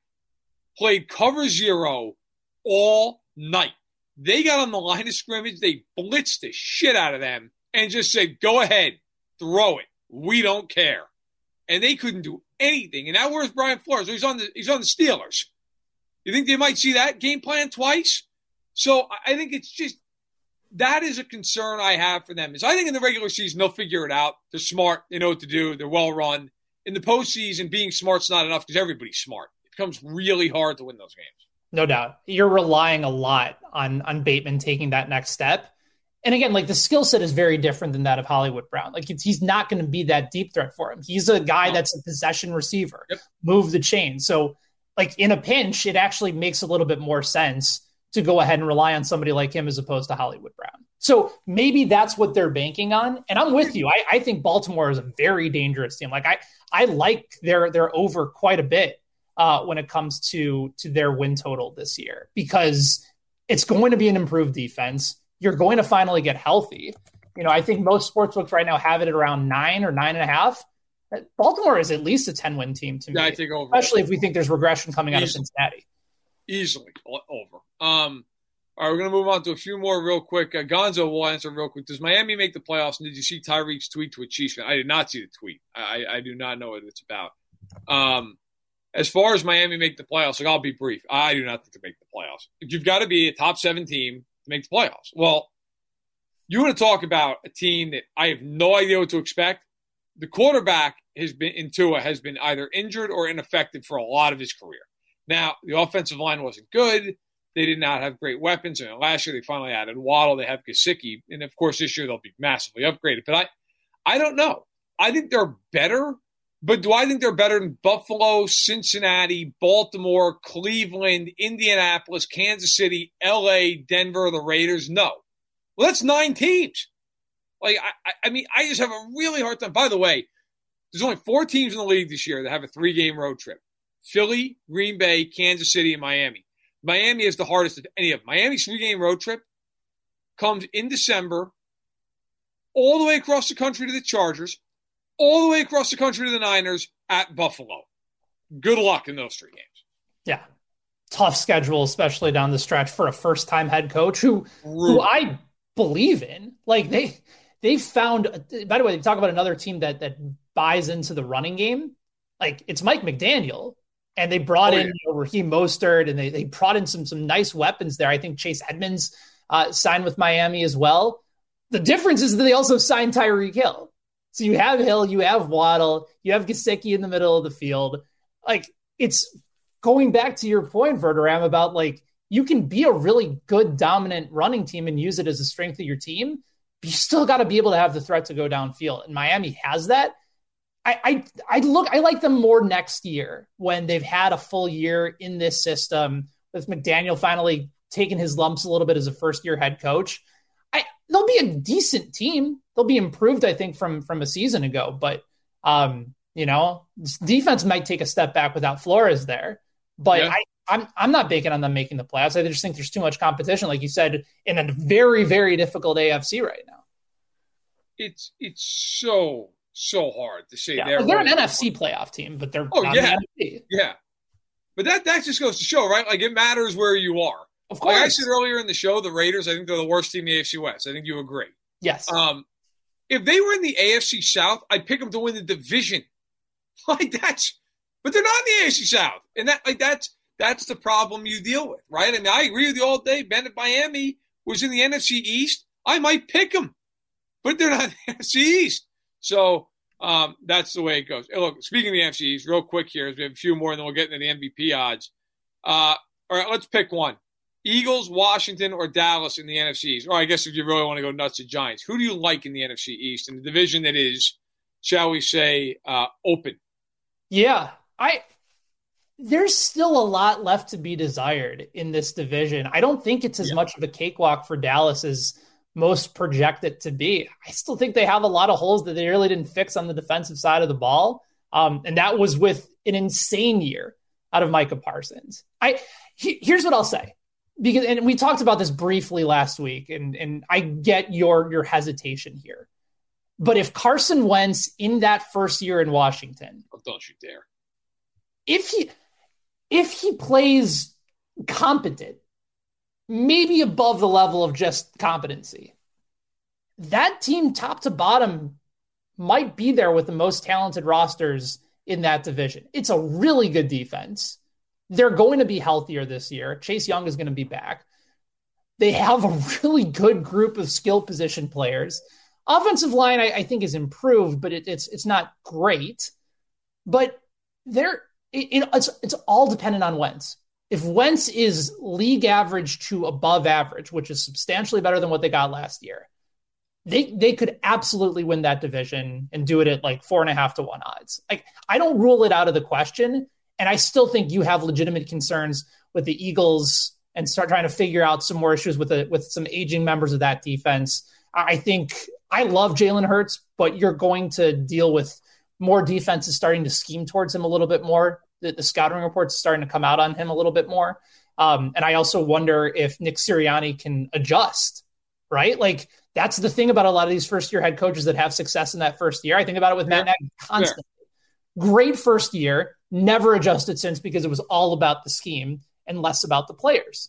played cover zero all night. They got on the line of scrimmage, they blitzed the shit out of them and just said, go ahead, throw it. We don't care. And they couldn't do anything. And now where's Brian Flores? He's on the he's on the Steelers. You think they might see that game plan twice? So I think it's just that is a concern I have for them. Is I think in the regular season they'll figure it out. They're smart. They know what to do. They're well run in the postseason, being smart's not enough because everybody's smart. It becomes really hard to win those games. No doubt. You're relying a lot on on Bateman taking that next step. And again, like the skill set is very different than that of Hollywood Brown. Like he's not going to be that deep threat for him. He's a guy that's a possession receiver, yep. move the chain. So, like in a pinch, it actually makes a little bit more sense to go ahead and rely on somebody like him as opposed to Hollywood Brown. So maybe that's what they're banking on. And I'm with you. I, I think Baltimore is a very dangerous team. Like I, I like their their over quite a bit uh, when it comes to to their win total this year because it's going to be an improved defense. You're going to finally get healthy. You know, I think most sportsbooks right now have it at around nine or nine and a half. Baltimore is at least a 10 win team to yeah, me. I think over. Especially if we think there's regression coming out of Cincinnati. Easily over. Um, all right, we're going to move on to a few more real quick. Uh, Gonzo will answer real quick. Does Miami make the playoffs? And did you see Tyreek's tweet to a Chiefs fan? I did not see the tweet. I, I do not know what it's about. Um, as far as Miami make the playoffs, like I'll be brief. I do not think to make the playoffs. You've got to be a top seven team to make the playoffs. Well, you want to talk about a team that I have no idea what to expect. The quarterback has been in Tua has been either injured or ineffective for a lot of his career. Now, the offensive line wasn't good. They did not have great weapons. And last year they finally added Waddle. They have Gesicki. And of course, this year they'll be massively upgraded. But I I don't know. I think they're better, but do I think they're better than Buffalo, Cincinnati, Baltimore, Cleveland, Indianapolis, Kansas City, LA, Denver, the Raiders? No. Well, that's nine teams. Like, I, I mean, I just have a really hard time. By the way, there's only four teams in the league this year that have a three game road trip Philly, Green Bay, Kansas City, and Miami. Miami is the hardest of any of them. Miami's three game road trip comes in December, all the way across the country to the Chargers, all the way across the country to the Niners at Buffalo. Good luck in those three games. Yeah. Tough schedule, especially down the stretch for a first time head coach who who I believe in. Like they they found by the way, they talk about another team that that buys into the running game. Like it's Mike McDaniel. And they brought oh, in yeah. you know, Raheem Mostert and they, they brought in some some nice weapons there. I think Chase Edmonds uh, signed with Miami as well. The difference is that they also signed Tyreek Hill. So you have Hill, you have Waddle, you have Gesicki in the middle of the field. Like it's going back to your point, Verderame, about like you can be a really good dominant running team and use it as a strength of your team, but you still got to be able to have the threat to go downfield. And Miami has that. I, I I look I like them more next year when they've had a full year in this system with McDaniel finally taking his lumps a little bit as a first year head coach. I they'll be a decent team. They'll be improved, I think, from from a season ago. But um, you know, defense might take a step back without Flores there. But yeah. I, I'm I'm not banking on them making the playoffs. I just think there's too much competition, like you said, in a very very difficult AFC right now. It's it's so so hard to say yeah, they're, they're an NFC playoff team, but they're oh yeah, yeah. But that that just goes to show, right? Like it matters where you are. Of course. Like I said earlier in the show, the Raiders, I think they're the worst team in the AFC West. I think you agree. Yes. Um, if they were in the AFC South, I'd pick them to win the division. Like that's, but they're not in the AFC South, and that like that's that's the problem you deal with, right? I mean, I agree with you all day. Bennett Miami was in the NFC East. I might pick them, but they're not the NFC East. So um, that's the way it goes. Look, speaking of the NFCs, real quick here, as we have a few more, and then we'll get into the MVP odds. Uh, all right, let's pick one: Eagles, Washington, or Dallas in the NFCs. Or I guess if you really want to go nuts, the Giants. Who do you like in the NFC East in the division that is, shall we say, uh, open? Yeah, I. There's still a lot left to be desired in this division. I don't think it's as yeah. much of a cakewalk for Dallas as most project it to be. I still think they have a lot of holes that they really didn't fix on the defensive side of the ball. Um, and that was with an insane year out of Micah Parsons. I he, here's what I'll say because and we talked about this briefly last week, and and I get your your hesitation here. But if Carson Wentz in that first year in Washington, oh, don't you dare, if he if he plays competent, maybe above the level of just competency. That team, top to bottom, might be there with the most talented rosters in that division. It's a really good defense. They're going to be healthier this year. Chase Young is going to be back. They have a really good group of skill position players. Offensive line, I, I think, is improved, but it, it's it's not great. But they're it, it, it's it's all dependent on Wentz if Wentz is league average to above average, which is substantially better than what they got last year, they they could absolutely win that division and do it at like four and a half to one odds. Like I don't rule it out of the question, and I still think you have legitimate concerns with the Eagles and start trying to figure out some more issues with the, with some aging members of that defense. I think I love Jalen Hurts, but you're going to deal with more defenses starting to scheme towards him a little bit more the, the scouting reports starting to come out on him a little bit more. Um, and I also wonder if Nick Sirianni can adjust, right? Like that's the thing about a lot of these first year head coaches that have success in that first year. I think about it with Matt Nagy constantly. Great first year, never adjusted since because it was all about the scheme and less about the players.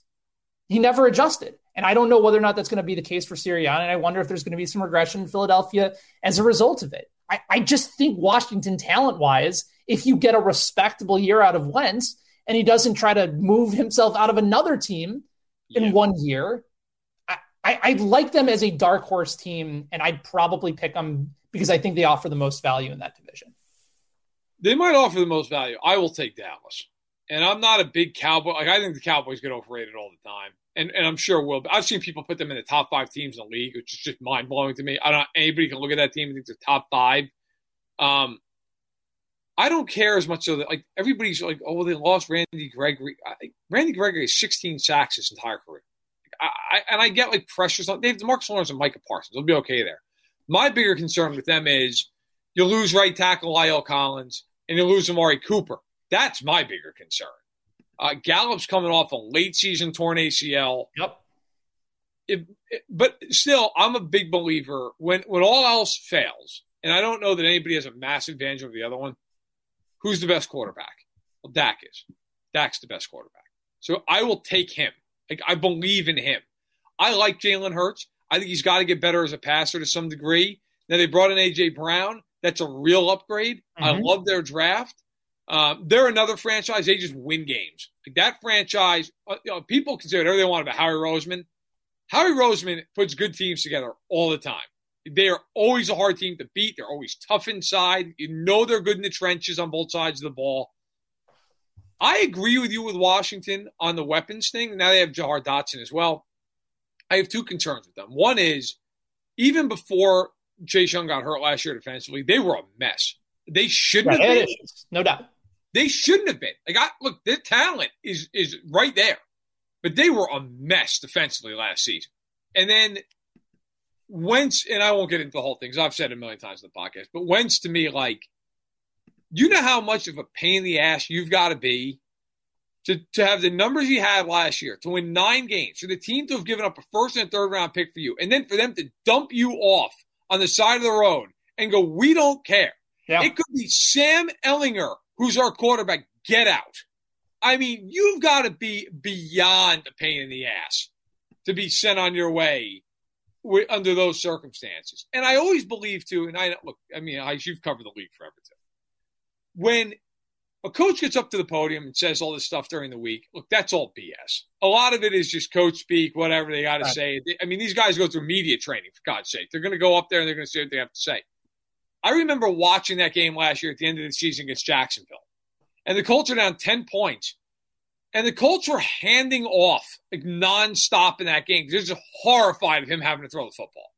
He never adjusted. And I don't know whether or not that's going to be the case for Sirianni. And I wonder if there's going to be some regression in Philadelphia as a result of it. I, I just think Washington, talent wise, if you get a respectable year out of Wentz and he doesn't try to move himself out of another team in yeah. one year, I, I like them as a dark horse team, and I'd probably pick them because I think they offer the most value in that division. They might offer the most value. I will take Dallas. And I'm not a big Cowboy. Like I think the Cowboys get overrated all the time, and and I'm sure will. I've seen people put them in the top five teams in the league, which is just mind blowing to me. I don't. Anybody can look at that team and think they're top five. Um, I don't care as much so that like everybody's like, oh, well, they lost Randy Gregory. I, Randy Gregory has 16 sacks his entire career. I, I, and I get like pressures on. They have Marcus Lawrence and Micah Parsons. They'll be okay there. My bigger concern with them is you lose right tackle La'el Collins and you lose Amari Cooper. That's my bigger concern. Uh, Gallup's coming off a late season torn ACL. Yep. It, it, but still, I'm a big believer when when all else fails, and I don't know that anybody has a massive advantage over the other one. Who's the best quarterback? Well, Dak is. Dak's the best quarterback. So I will take him. Like I believe in him. I like Jalen Hurts. I think he's got to get better as a passer to some degree. Now they brought in AJ Brown. That's a real upgrade. Mm-hmm. I love their draft. Um, they're another franchise. They just win games. Like that franchise, uh, you know, people can say whatever they want about Howie Roseman. Howie Roseman puts good teams together all the time. They are always a hard team to beat. They're always tough inside. You know they're good in the trenches on both sides of the ball. I agree with you with Washington on the weapons thing. Now they have Jahan Dotson as well. I have two concerns with them. One is even before Chase Young got hurt last year defensively, they were a mess. They shouldn't have been. No doubt. They shouldn't have been. Like, I, look, their talent is is right there, but they were a mess defensively last season. And then Wentz, and I won't get into the whole thing because I've said it a million times in the podcast, but Wentz to me, like, you know how much of a pain in the ass you've got to be to, to have the numbers you had last year, to win nine games, for the team to have given up a first and third round pick for you, and then for them to dump you off on the side of the road and go, we don't care. Yeah. It could be Sam Ehlinger, who's our quarterback. Get out. I mean, you've got to be beyond a pain in the ass to be sent on your way under those circumstances. And I always believe too, and I look, I mean, I, you've covered the league forever too. When a coach gets up to the podium and says all this stuff during the week, look, that's all BS. A lot of it is just coach speak, whatever they got to right. say. I mean, these guys go through media training, for God's sake. They're going to go up there and they're going to say what they have to say. I remember watching that game last year at the end of the season against Jacksonville. And the Colts are down 10 points. And the Colts were handing off like nonstop in that game. They're just horrified of him having to throw the football.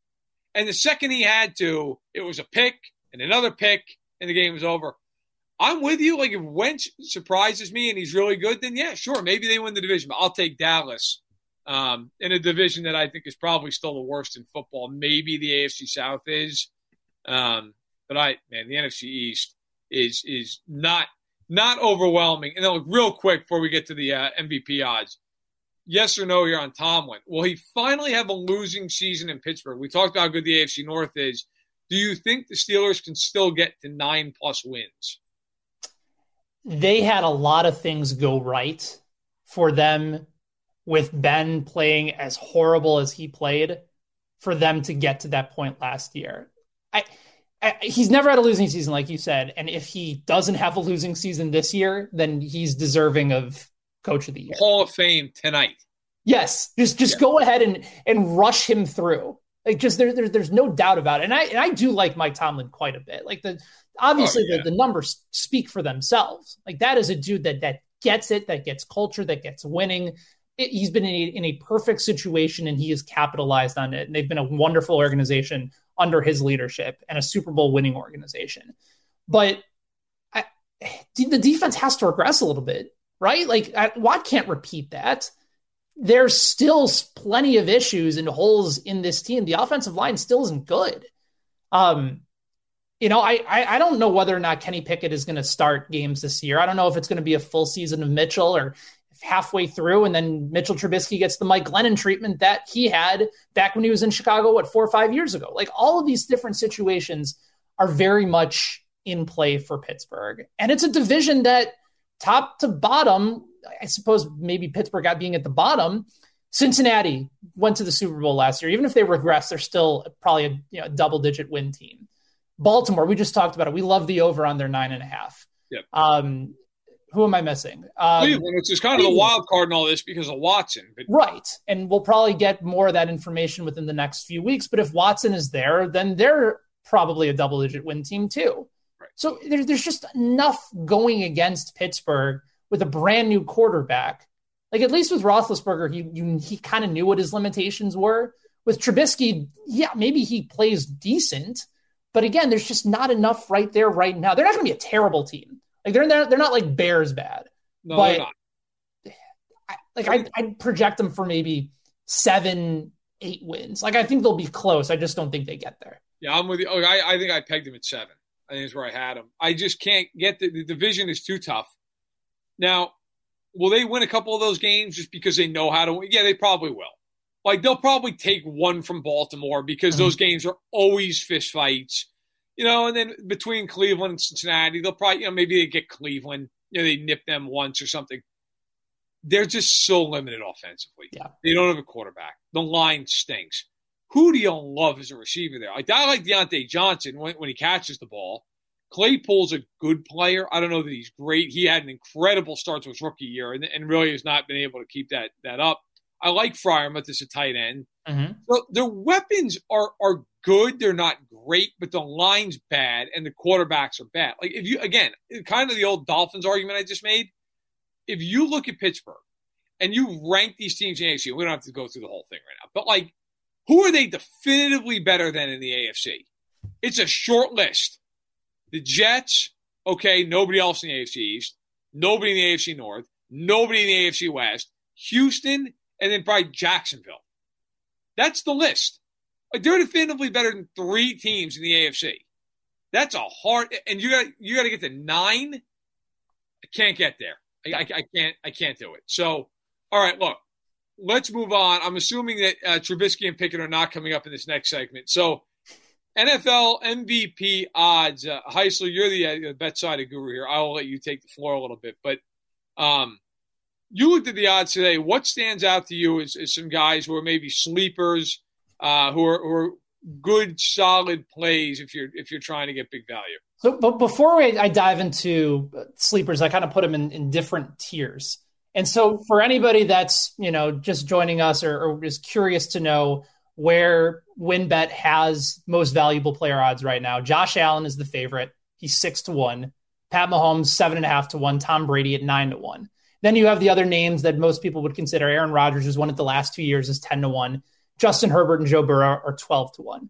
And the second he had to, it was a pick and another pick, and the game was over. I'm with you. Like if Wentz surprises me and he's really good, then yeah, sure, maybe they win the division. But I'll take Dallas um, in a division that I think is probably still the worst in football. Maybe the AFC South is, um, but I man, the NFC East is is not not overwhelming. And then look, real quick before we get to the uh, MVP odds, yes or no here on Tomlin. Will he finally have a losing season in Pittsburgh? We talked about how good the AFC North is. Do you think the Steelers can still get to nine plus wins? They had a lot of things go right for them with Ben playing as horrible as he played for them to get to that point last year. I he's never had a losing season, like you said. And if he doesn't have a losing season this year, then he's deserving of Coach of the Year, Hall of Fame tonight. Yes, just just yeah. go ahead and and rush him through. Like just there, there, there's no doubt about it. And I and I do like Mike Tomlin quite a bit. Like the obviously oh, yeah. the, the numbers speak for themselves. Like that is a dude that that gets it, that gets culture, that gets winning. It, he's been in a, in a perfect situation and he has capitalized on it. And they've been a wonderful organization under his leadership and a Super Bowl winning organization. But I, the defense has to regress a little bit, right? Like I, Watt can't repeat that. There's still plenty of issues and holes in this team. The offensive line still isn't good. Um, you know, I, I, I don't know whether or not Kenny Pickett is going to start games this year. I don't know if it's going to be a full season of Mitchell or halfway through, and then Mitchell Trubisky gets the Mike Glennon treatment that he had back when he was in Chicago, what, four or five years ago. Like all of these different situations are very much in play for Pittsburgh. And it's a division that top to bottom, I suppose maybe Pittsburgh got being at the bottom. Cincinnati went to the Super Bowl last year. Even if they regress, they're still probably a you know, double digit win team. Baltimore, we just talked about it. We love the over on their nine and a half. Yep. Um, who am I missing? Um, Cleveland, which is kind of the wild card in all this because of Watson. But- right. And we'll probably get more of that information within the next few weeks. But if Watson is there, then they're probably a double digit win team too. Right. So there's there's just enough going against Pittsburgh with a brand new quarterback. Like at least with Roethlisberger, he you, he kind of knew what his limitations were. With Trubisky, yeah, maybe he plays decent, but again, there's just not enough right there right now. They're not going to be a terrible team. Like they're they're, they're not like Bears bad. No, but I, like I I project them for maybe seven, eight wins. Like I think they'll be close. I just don't think they get there. Yeah, I'm with you. Oh, I, I think I pegged them at seven. I think is where I had them. I just can't get the, the division is too tough. Now, will they win a couple of those games just because they know how to win? Yeah, they probably will. Like they'll probably take one from Baltimore because mm-hmm. those games are always fist fights. You know, and then between Cleveland and Cincinnati, they'll probably, you know, maybe they get Cleveland, you know, they nip them once or something. They're just so limited offensively. Yeah. They don't have a quarterback. The line stinks. Who do you love as a receiver there? Like, I like Diontae Johnson when, when he catches the ball. Claypool's a good player. I don't know that he's great. He had an incredible start to his rookie year and, and really has not been able to keep that that up. I like Freiermuth as a tight end. Mm-hmm. So their weapons are are good. They're not great, but the line's bad and the quarterbacks are bad. Like if you again, kind of the old Dolphins argument I just made. If you look at Pittsburgh and you rank these teams in the AFC, we don't have to go through the whole thing right now, but like who are they definitively better than in the AFC? It's a short list. The Jets, okay, nobody else in the AFC East, nobody in the AFC North, nobody in the AFC West, Houston, and then probably Jacksonville. That's the list. They're definitively better than three teams in the AFC. That's a hard, and you got you got to get to nine. I can't get there. I, I, I, can't. I can't do it. So, all right, look, let's move on. I'm assuming that uh, Trubisky and Pickett are not coming up in this next segment. So, NFL MVP odds. Uh, Heisler, you're the uh, bet side of guru here. I will let you take the floor a little bit, but um, you looked at the odds today. What stands out to you is, is some guys who are maybe sleepers, uh, who are who are good, solid plays if you're if you're trying to get big value. So, but before I dive into sleepers, I kind of put them in, in different tiers. And so, for anybody that's you know just joining us or, or is curious to know where WynnBET has most valuable player odds right now, Josh Allen is the favorite. He's six to one. Pat Mahomes seven and a half to one. Tom Brady at nine to one. Then you have the other names that most people would consider. Aaron Rodgers, who's won it the last two years, is ten to one. Justin Herbert and Joe Burrow are twelve to one.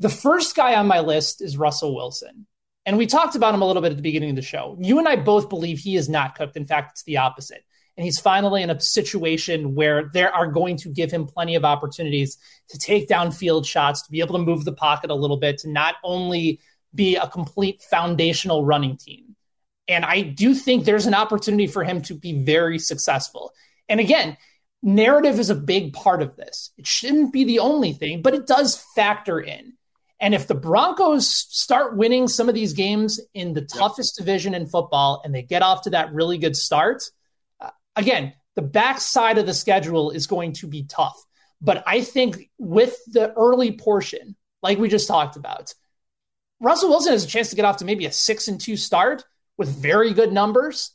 The first guy on my list is Russell Wilson. And we talked about him a little bit at the beginning of the show. You and I both believe he is not cooked. In fact, it's the opposite and he's finally in a situation where there are going to give him plenty of opportunities to take down field shots, to be able to move the pocket a little bit, to not only be a complete foundational running team. And I do think there's an opportunity for him to be very successful. And again, narrative is a big part of this. It shouldn't be the only thing, but it does factor in. And if the Broncos start winning some of these games in the toughest division in football and they get off to that really good start, uh, again, the backside of the schedule is going to be tough. But I think with the early portion, like we just talked about, Russell Wilson has a chance to get off to maybe a six and two start with very good numbers.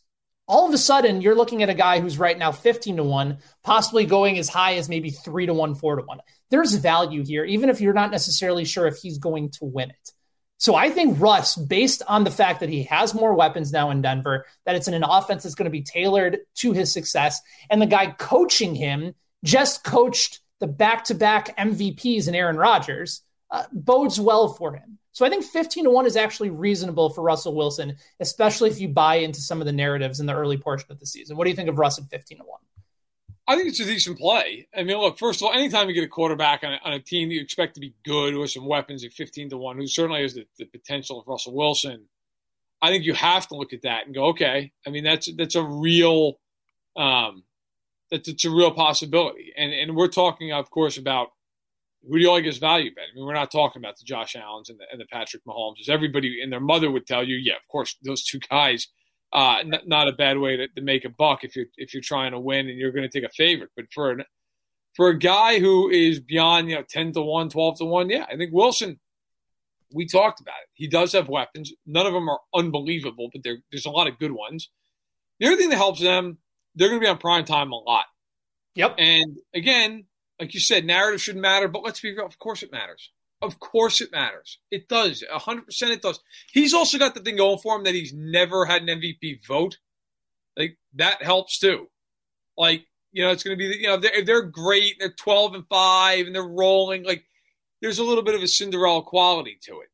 All of a sudden, you're looking at a guy who's right now 15 to 1, possibly going as high as maybe 3 to 1, 4 to 1. There's value here, even if you're not necessarily sure if he's going to win it. So I think Russ, based on the fact that he has more weapons now in Denver, that it's in an offense that's going to be tailored to his success, and the guy coaching him just coached the back-to-back MVPs in Aaron Rodgers, uh, bodes well for him. So I think 15 to 1 is actually reasonable for Russell Wilson, especially if you buy into some of the narratives in the early portion of the season. What do you think of Russ at 15 to 1? I think it's a decent play. I mean, look, first of all, anytime you get a quarterback on a, on a team that you expect to be good with some weapons at 15 to 1, who certainly has the, the, potential of Russell Wilson, I think you have to look at that and go, okay, I mean, that's that's a real um, that's a real possibility. And and we're talking, of course, about who do you like as value bet? I mean, we're not talking about the Josh Allens and the, and the Patrick Mahomes. As everybody and their mother would tell you, yeah, of course, those two guys – uh, n- not a bad way to, to, make a buck if you're if you're trying to win and you're going to take a favorite. But for an, for a guy who is beyond you know ten to one, 12 to one, yeah, I think Wilson. We talked about it. He does have weapons. None of them are unbelievable, but there's a lot of good ones. The other thing that helps them, they're going to be on prime time a lot. Yep. And again, like you said, narrative shouldn't matter, but let's be real. Of course it matters. Of course it matters. It does. 100% it does. He's also got the thing going for him that he's never had an MVP vote. Like, that helps too. Like, you know, it's going to be, you know, they're, they're great. They're 12 and 5 and they're rolling. Like, there's a little bit of a Cinderella quality to it.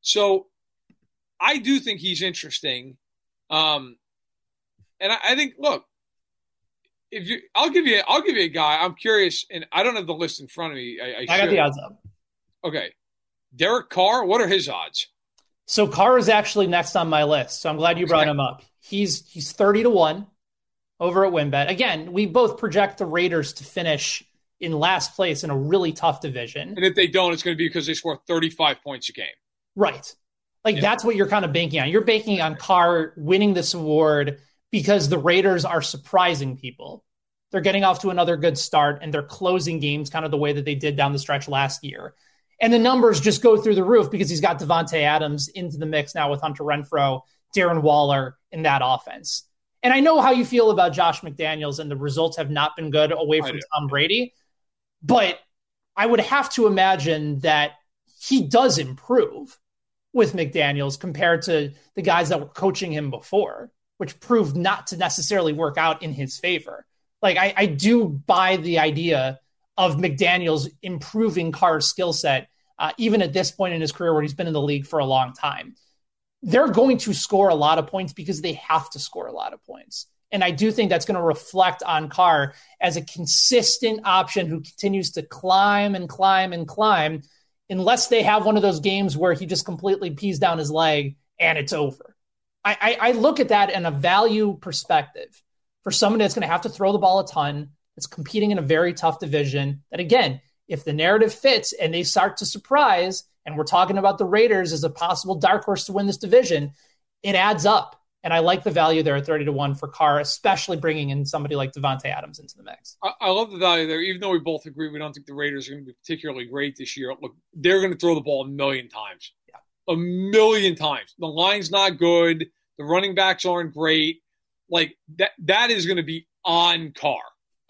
So I do think he's interesting. Um, and I, I think, look, if you, I'll give you, I'll give you a guy. I'm curious, and I don't have the list in front of me. I, I, I got the odds up. Okay, Derek Carr. What are his odds? So Carr is actually next on my list. So I'm glad you brought him up. He's he's thirty to one over at WynnBET. Again, we both project the Raiders to finish in last place in a really tough division. And if they don't, it's going to be because they score 35 points a game. Right. Like yeah. that's what you're kind of banking on. You're banking on Carr winning this award because the Raiders are surprising people. They're getting off to another good start and they're closing games kind of the way that they did down the stretch last year. And the numbers just go through the roof because he's got Davante Adams into the mix now with Hunter Renfrow, Darren Waller in that offense. And I know how you feel about Josh McDaniels, and the results have not been good away from Tom Brady. But I would have to imagine that he does improve with McDaniels compared to the guys that were coaching him before, which proved not to necessarily work out in his favor. Like, I, I do buy the idea of McDaniels improving Carr's skill set, uh, even at this point in his career where he's been in the league for a long time. They're going to score a lot of points because they have to score a lot of points. And I do think that's going to reflect on Carr as a consistent option who continues to climb and climb and climb, unless they have one of those games where he just completely pees down his leg and it's over. I, I, look at that in a value perspective for someone that's going to have to throw the ball a ton, that's competing in a very tough division. That again, if the narrative fits and they start to surprise, and we're talking about the Raiders as a possible dark horse to win this division, it adds up. And I like the value there at 30 to 1 for Carr, especially bringing in somebody like Davante Adams into the mix. I, I, love the value there, even though we both agree we don't think the Raiders are going to be particularly great this year. Look, they're going to throw the ball a million times. A million times. The line's not good. The running backs aren't great. Like that that is going to be on Carr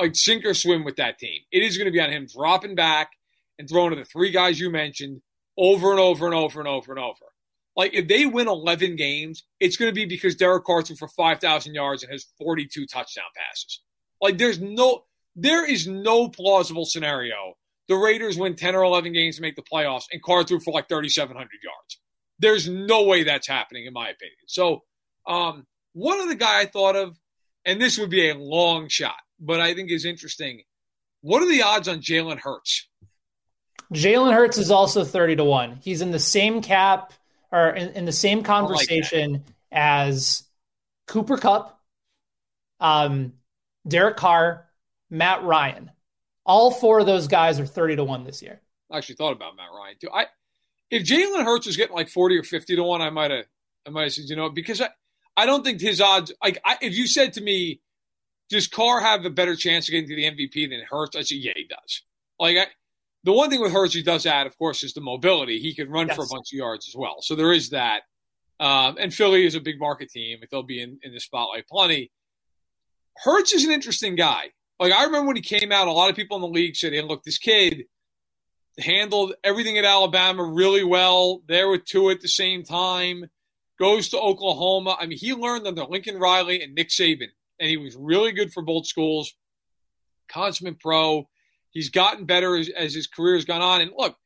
like sink or swim with that team. It is going to be on him dropping back and throwing to the three guys you mentioned over and over and over and over and over. Like if they win 11 games, it's going to be because Derek Carr threw for 5,000 yards and has 42 touchdown passes. Like there's no, there is no plausible scenario. The Raiders win 10 or 11 games to make the playoffs and Carr threw for like 3,700 yards. There's no way that's happening, in my opinion. So, um, one other guy I thought of, and this would be a long shot but I think is interesting. What are the odds on Jalen Hurts? Jalen Hurts is also 30 to 1. He's in the same cap or in, in the same conversation like as Cooper Kupp, um, Derek Carr, Matt Ryan. All four of those guys are 30 to 1 this year. I actually thought about Matt Ryan too. I if Jalen Hurts was getting like 40 or 50 to 1, I might have I might have said, you know, because I, I don't think his odds like I, if you said to me does Carr have a better chance of getting to the MVP than Hurts? I say, yeah, he does. Like I, the one thing with Hurts he does add, of course, is the mobility. He can run yes. for a bunch of yards as well. So there is that. Um, and Philly is a big market team. They'll be in, in the spotlight plenty. Hurts is an interesting guy. Like I remember when he came out, a lot of people in the league said, "Hey, look, this kid handled everything at Alabama really well. There with two at the same time. Goes to Oklahoma. I mean, he learned under Lincoln Riley and Nick Saban and he was really good for both schools. Consummate pro. He's gotten better as, as his career has gone on. And look,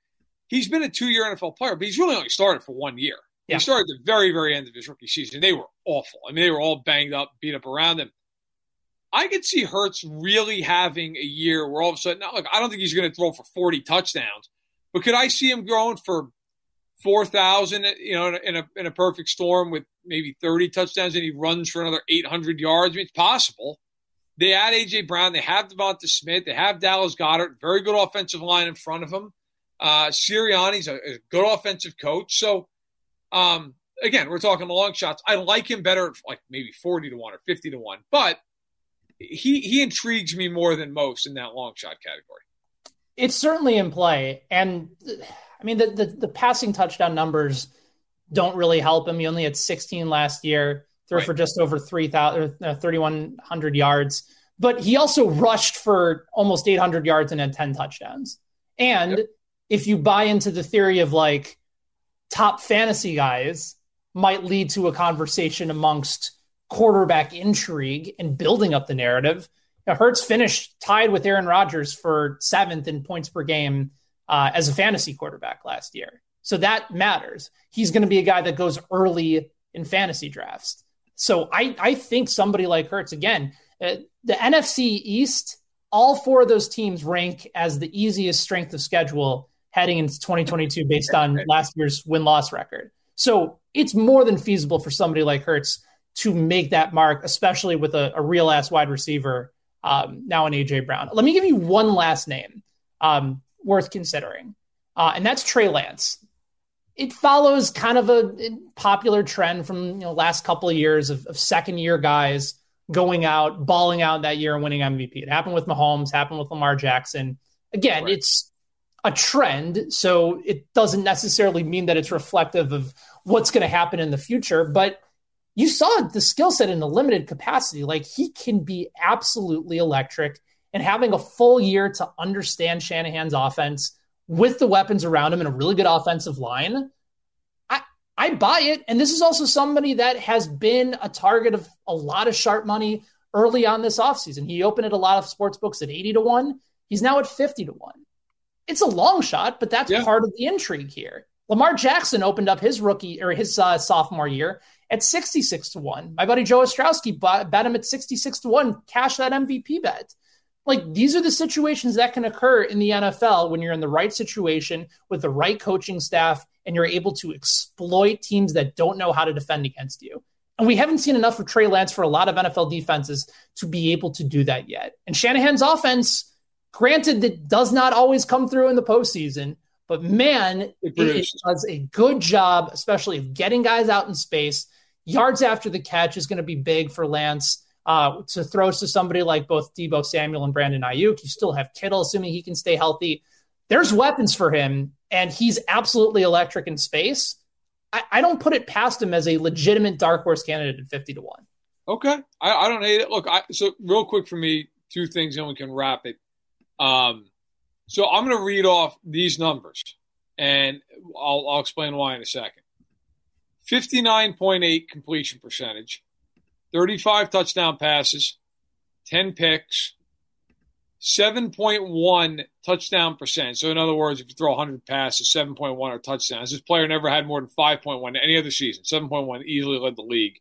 he's been a two year NFL player, but he's really only started for one year. Yeah. He started at the very, very end of his rookie season. They were awful. I mean, they were all banged up, beat up around him. I could see Hurts really having a year where all of a sudden, now look, I don't think he's going to throw for 40 touchdowns, but could I see him growing for 4,000, you know, in a, in a perfect storm with maybe 30 touchdowns and he runs for another 800 yards. I mean, it's possible. They add A.J. Brown. They have DeVonta Smith. They have Dallas Goedert. Very good offensive line in front of him. Uh, Sirianni's a, a good offensive coach. So, um, again, we're talking long shots. I like him better like maybe 40 to 1 or 50 to 1. But he, he intrigues me more than most in that long shot category. It's certainly in play. And I mean, the, the, the passing touchdown numbers – don't really help him. He only had 16 last year. threw right. for just over 3,000, uh, 3,100 yards. But he also rushed for almost 800 yards and had 10 touchdowns. And yep. if you buy into the theory of like top fantasy guys might lead to a conversation amongst quarterback intrigue and building up the narrative. Now, Hurts finished tied with Aaron Rodgers for seventh in points per game uh, as a fantasy quarterback last year. So that matters. He's going to be a guy that goes early in fantasy drafts. So I, I think somebody like Hurts, again, uh, the NFC East, all four of those teams rank as the easiest strength of schedule heading into 2022 based on last year's win loss record. So it's more than feasible for somebody like Hurts to make that mark, especially with a, a real ass wide receiver um, now in AJ Brown. Let me give you one last name um, worth considering, uh, and that's Trey Lance. It follows kind of a popular trend from you know last couple of years of, of second year guys going out, balling out that year and winning MVP. It happened with Mahomes, happened with Lamar Jackson. Again, right. it's a trend, so it doesn't necessarily mean that it's reflective of what's going to happen in the future. But you saw the skill set in a limited capacity. Like he can be absolutely electric, and having a full year to understand Shanahan's offense with the weapons around him and a really good offensive line. I I buy it. And this is also somebody that has been a target of a lot of sharp money early on this offseason. He opened at a lot of sports books at 80 to 1. He's now at 50 to 1. It's a long shot, but that's yeah. part of the intrigue here. Lamar Jackson opened up his rookie or his uh, sophomore year at 66 to 1. My buddy Joe Ostrowski bought, bet him at 66 to 1, cash that MVP bet. Like these are the situations that can occur in the NFL when you're in the right situation with the right coaching staff and you're able to exploit teams that don't know how to defend against you. And we haven't seen enough of Trey Lance for a lot of NFL defenses to be able to do that yet. And Shanahan's offense, granted, that does not always come through in the postseason, but man, it, it, does a good job, especially of getting guys out in space. Yards after the catch is going to be big for Lance. Uh, to throw to somebody like both Deebo Samuel and Brandon Aiyuk, you still have Kittle, assuming he can stay healthy. There's weapons for him, and he's absolutely electric in space. I, I don't put it past him as a legitimate dark horse candidate at 50 to 1. Okay. I, I don't hate it. Look, I, so real quick for me, two things, and we can wrap it. Um, so I'm going to read off these numbers, and I'll, I'll explain why in a second. 59.8 completion percentage, 35 touchdown passes, 10 picks, 7.1 touchdown percent. So, in other words, if you throw 100 passes, 7.1 are touchdowns. This player never had more than 5.1 any other season. 7.1 easily led the league.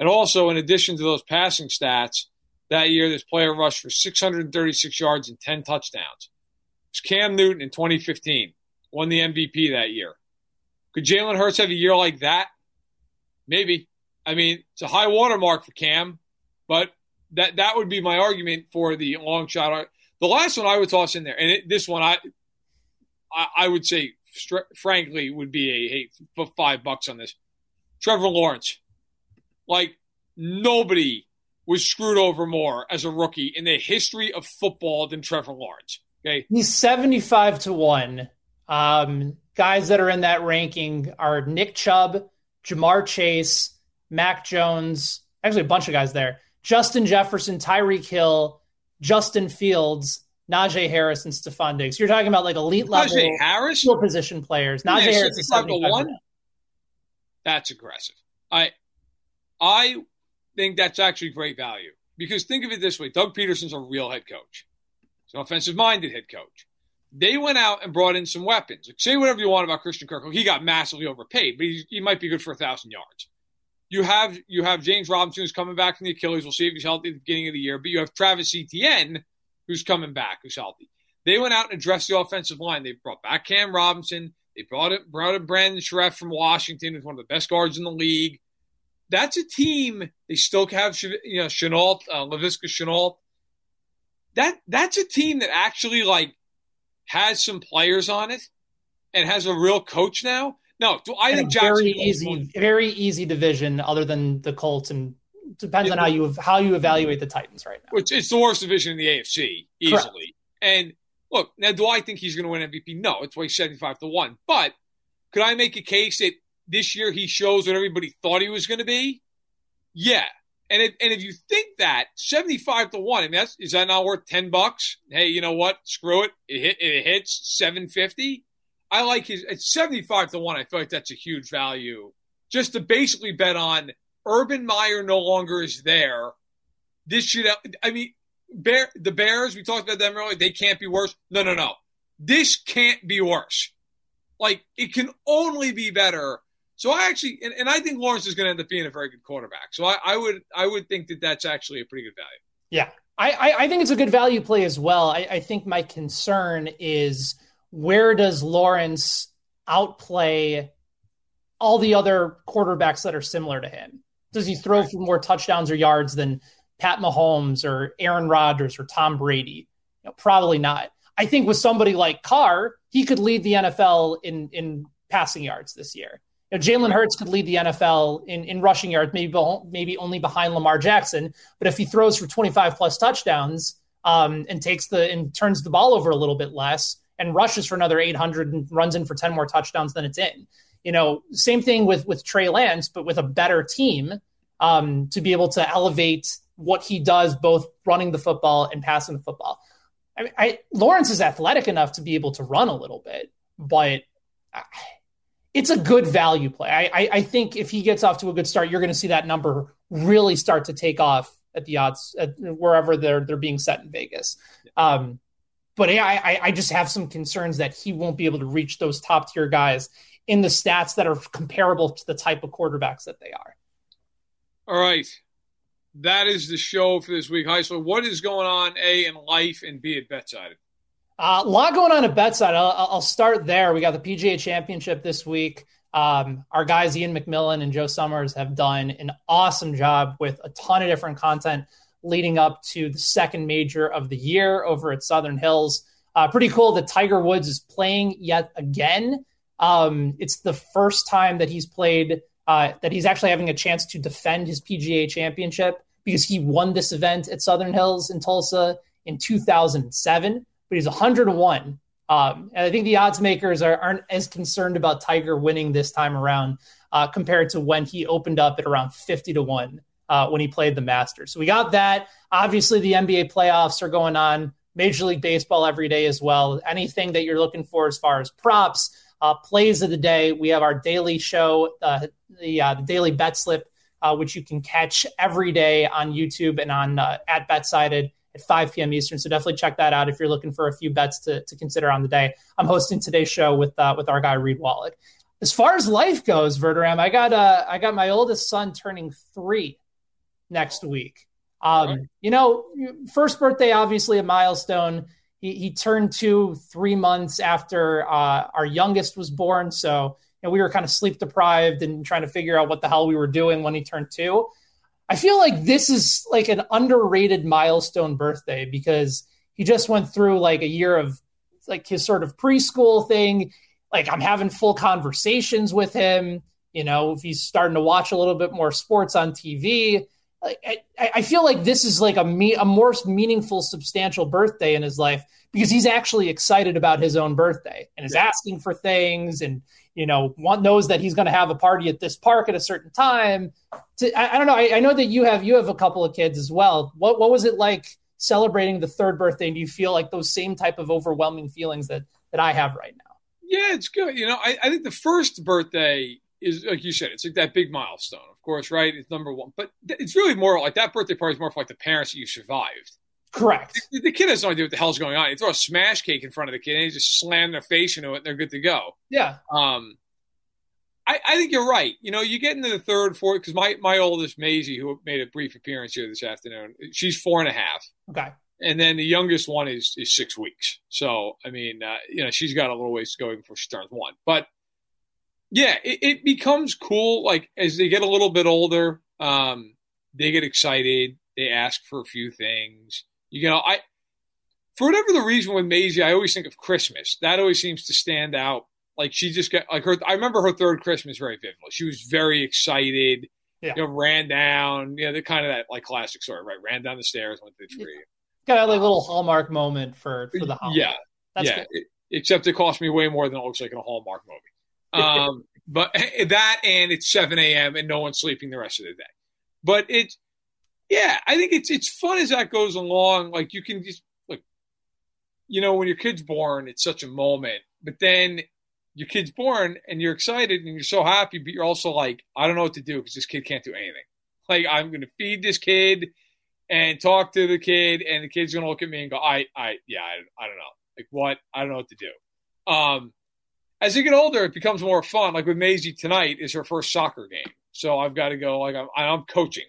And also, in addition to those passing stats, that year this player rushed for 636 yards and 10 touchdowns. It's Cam Newton in 2015, won the MVP that year. Could Jalen Hurts have a year like that? Maybe. I mean, it's a high watermark for Cam, but that that would be my argument for the long shot. The last one I would toss in there, and it, this one I, I, I would say, frankly, would be a hey, five bucks on this. Trevor Lawrence, like nobody was screwed over more as a rookie in the history of football than Trevor Lawrence. Okay. He's 75 to 1. Um, guys that are in that ranking are Nick Chubb, Ja'Marr Chase, Mac Jones, actually a bunch of guys there. Justin Jefferson, Tyreek Hill, Justin Fields, Najee Harris, and Stefon Diggs. You're talking about like elite level Najee Harris? position players. Najee yeah, Harris is 75 one. That's aggressive. I I think that's actually great value because think of it this way: Doug Pederson's a real head coach. He's an offensive minded head coach. They went out and brought in some weapons. Like, say whatever you want about Christian Kirk. He got massively overpaid, but he, he might be good for a thousand yards. You have you have James Robinson who's coming back from the Achilles. We'll see if he's healthy at the beginning of the year. But you have Travis Etienne who's coming back, who's healthy. They went out and addressed the offensive line. They brought back Cam Robinson. They brought it brought in Brandon Scherff from Washington, who's one of the best guards in the league. That's a team. They still have you know Shenault, uh, Laviska Shenault that that's a team that actually like has some players on it and has a real coach now. No, do I think very easy, very easy division other than the Colts and depends on how you how you evaluate the Titans right now. Which it's the worst division in the AFC easily. Correct. And look, now do I think he's going to win MVP? No, it's way seventy five to one. But could I make a case that this year he shows what everybody thought he was going to be? Yeah. And if, and if you think that 75 to 1, I mean, that's, is that not worth 10 bucks? Hey, you know what? Screw it. It, hit, it hits 750. I like his, at 75 to 1, I feel like that's a huge value just to basically bet on Urban Meyer no longer is there. This should, I mean, Bear, the Bears, we talked about them earlier, they can't be worse. No, no, no. This can't be worse. Like, it can only be better. So I actually, and, and I think Lawrence is going to end up being a very good quarterback. So I, I, would, I would think that that's actually a pretty good value. Yeah, I, I, I think it's a good value play as well. I, I think my concern is where does Lawrence outplay all the other quarterbacks that are similar to him? Does he throw for more touchdowns or yards than Pat Mahomes or Aaron Rodgers or Tom Brady? You know, probably not. I think with somebody like Carr, he could lead the NFL in in passing yards this year. You know, Jalen Hurts could lead the NFL in, in rushing yards, maybe maybe only behind Lamar Jackson. But if he throws for 25 plus touchdowns um, and takes the and turns the ball over a little bit less and rushes for another 800 and runs in for 10 more touchdowns than it's in, you know, same thing with with Trey Lance, but with a better team um, to be able to elevate what he does, both running the football and passing the football. I, mean, I Lawrence is athletic enough to be able to run a little bit, but it's a good value play. I, I, I think if he gets off to a good start, you're going to see that number really start to take off at the odds at wherever they're they're being set in Vegas. Um, but yeah, I, I just have some concerns that he won't be able to reach those top tier guys in the stats that are comparable to the type of quarterbacks that they are. All right. That is the show for this week. Heisler, what is going on, A, in life, and B, at Betside? Uh, a lot going on at Betside. I'll, I'll, start there. We got the PGA Championship this week. Um, our guys, Iain MacMillan and Joe Summers, have done an awesome job with a ton of different content leading up to the second major of the year over at Southern Hills. Uh, pretty cool that Tiger Woods is playing yet again. Um, it's the first time that he's played, uh, that he's actually having a chance to defend his PGA championship because he won this event at Southern Hills in Tulsa in 2007, but he's 101. Um, and I think the odds makers are, not as concerned about Tiger winning this time around uh, compared to when he opened up at around 50 to 1 uh, when he played the Masters. So we got that. Obviously, the NBA playoffs are going on, Major League Baseball every day as well. Anything that you're looking for as far as props, uh, plays of the day. We have our daily show, uh, the, uh, the daily bet slip, uh, which you can catch every day on YouTube and on at BetSided at 5 p.m. Eastern. So definitely check that out if you're looking for a few bets to, to consider on the day. I'm hosting today's show with uh, with our guy Reed Wallach. As far as life goes, Verderame, I got uh, I got my oldest son turning three next week. Um, right. You know, first birthday, obviously a milestone he, he turned two three months after uh, our youngest was born. So you know, we were kind of sleep deprived and trying to figure out what the hell we were doing when he turned two. I feel like this is like an underrated milestone birthday because he just went through like a year of like his sort of preschool thing. Like I'm having full conversations with him. You know, if he's starting to watch a little bit more sports on TV, I, I feel like this is like a me, a more meaningful, substantial birthday in his life because he's actually excited about his own birthday and is yeah. asking for things and you know want, knows that he's going to have a party at this park at a certain time. To, I, I, don't know. I, I, know that you have you have a couple of kids as well. What what was it like celebrating the third birthday? And do you feel like those same type of overwhelming feelings that that I have right now? Yeah, it's good. You know, I, I think the first birthday is like you said, it's like that big milestone of course, right? It's number one. But it's really more like that birthday party is more for like the parents that you survived. Correct. The, the kid has no idea what the hell's going on. You throw a smash cake in front of the kid and they just slam their face into it and they're good to go. Yeah. Um, I, I think you're right. You know, you get into the third, fourth, because my, my oldest, Maisie, who made a brief appearance here this afternoon, she's four and a half. Okay. And then the youngest one is is six weeks. So, I mean, uh, you know, she's got a little ways to go before she turns one. But – yeah, it, it, becomes cool. Like as they get a little bit older, um, they get excited. They ask for a few things. You know, I for whatever the reason with Maisie, I always think of Christmas. That always seems to stand out. Like she just got like her. I remember her third Christmas very vividly. She was very excited. Yeah. You know, ran down. You know, the kind of that like classic story, right? Ran down the stairs, went to the tree. Got a like, little Hallmark moment for for the holiday. Yeah, That's yeah. It, except it cost me way more than it looks like in a Hallmark movie. Um, but that and it's 7 a.m. and no one's sleeping the rest of the day. But it's yeah, I think it's it's fun as that goes along. Like you can just like, you know, when your kid's born, it's such a moment. But then your kid's born and you're excited and you're so happy, but you're also like, I don't know what to do because this kid can't do anything. Like I'm going to feed this kid and talk to the kid, and the kid's going to look at me and go, I, I, yeah, I, I don't know, like what, I don't know what to do. Um, as you get older, it becomes more fun. Like with Maisie tonight is her first soccer game, so I've got to go. Like I'm, I'm coaching,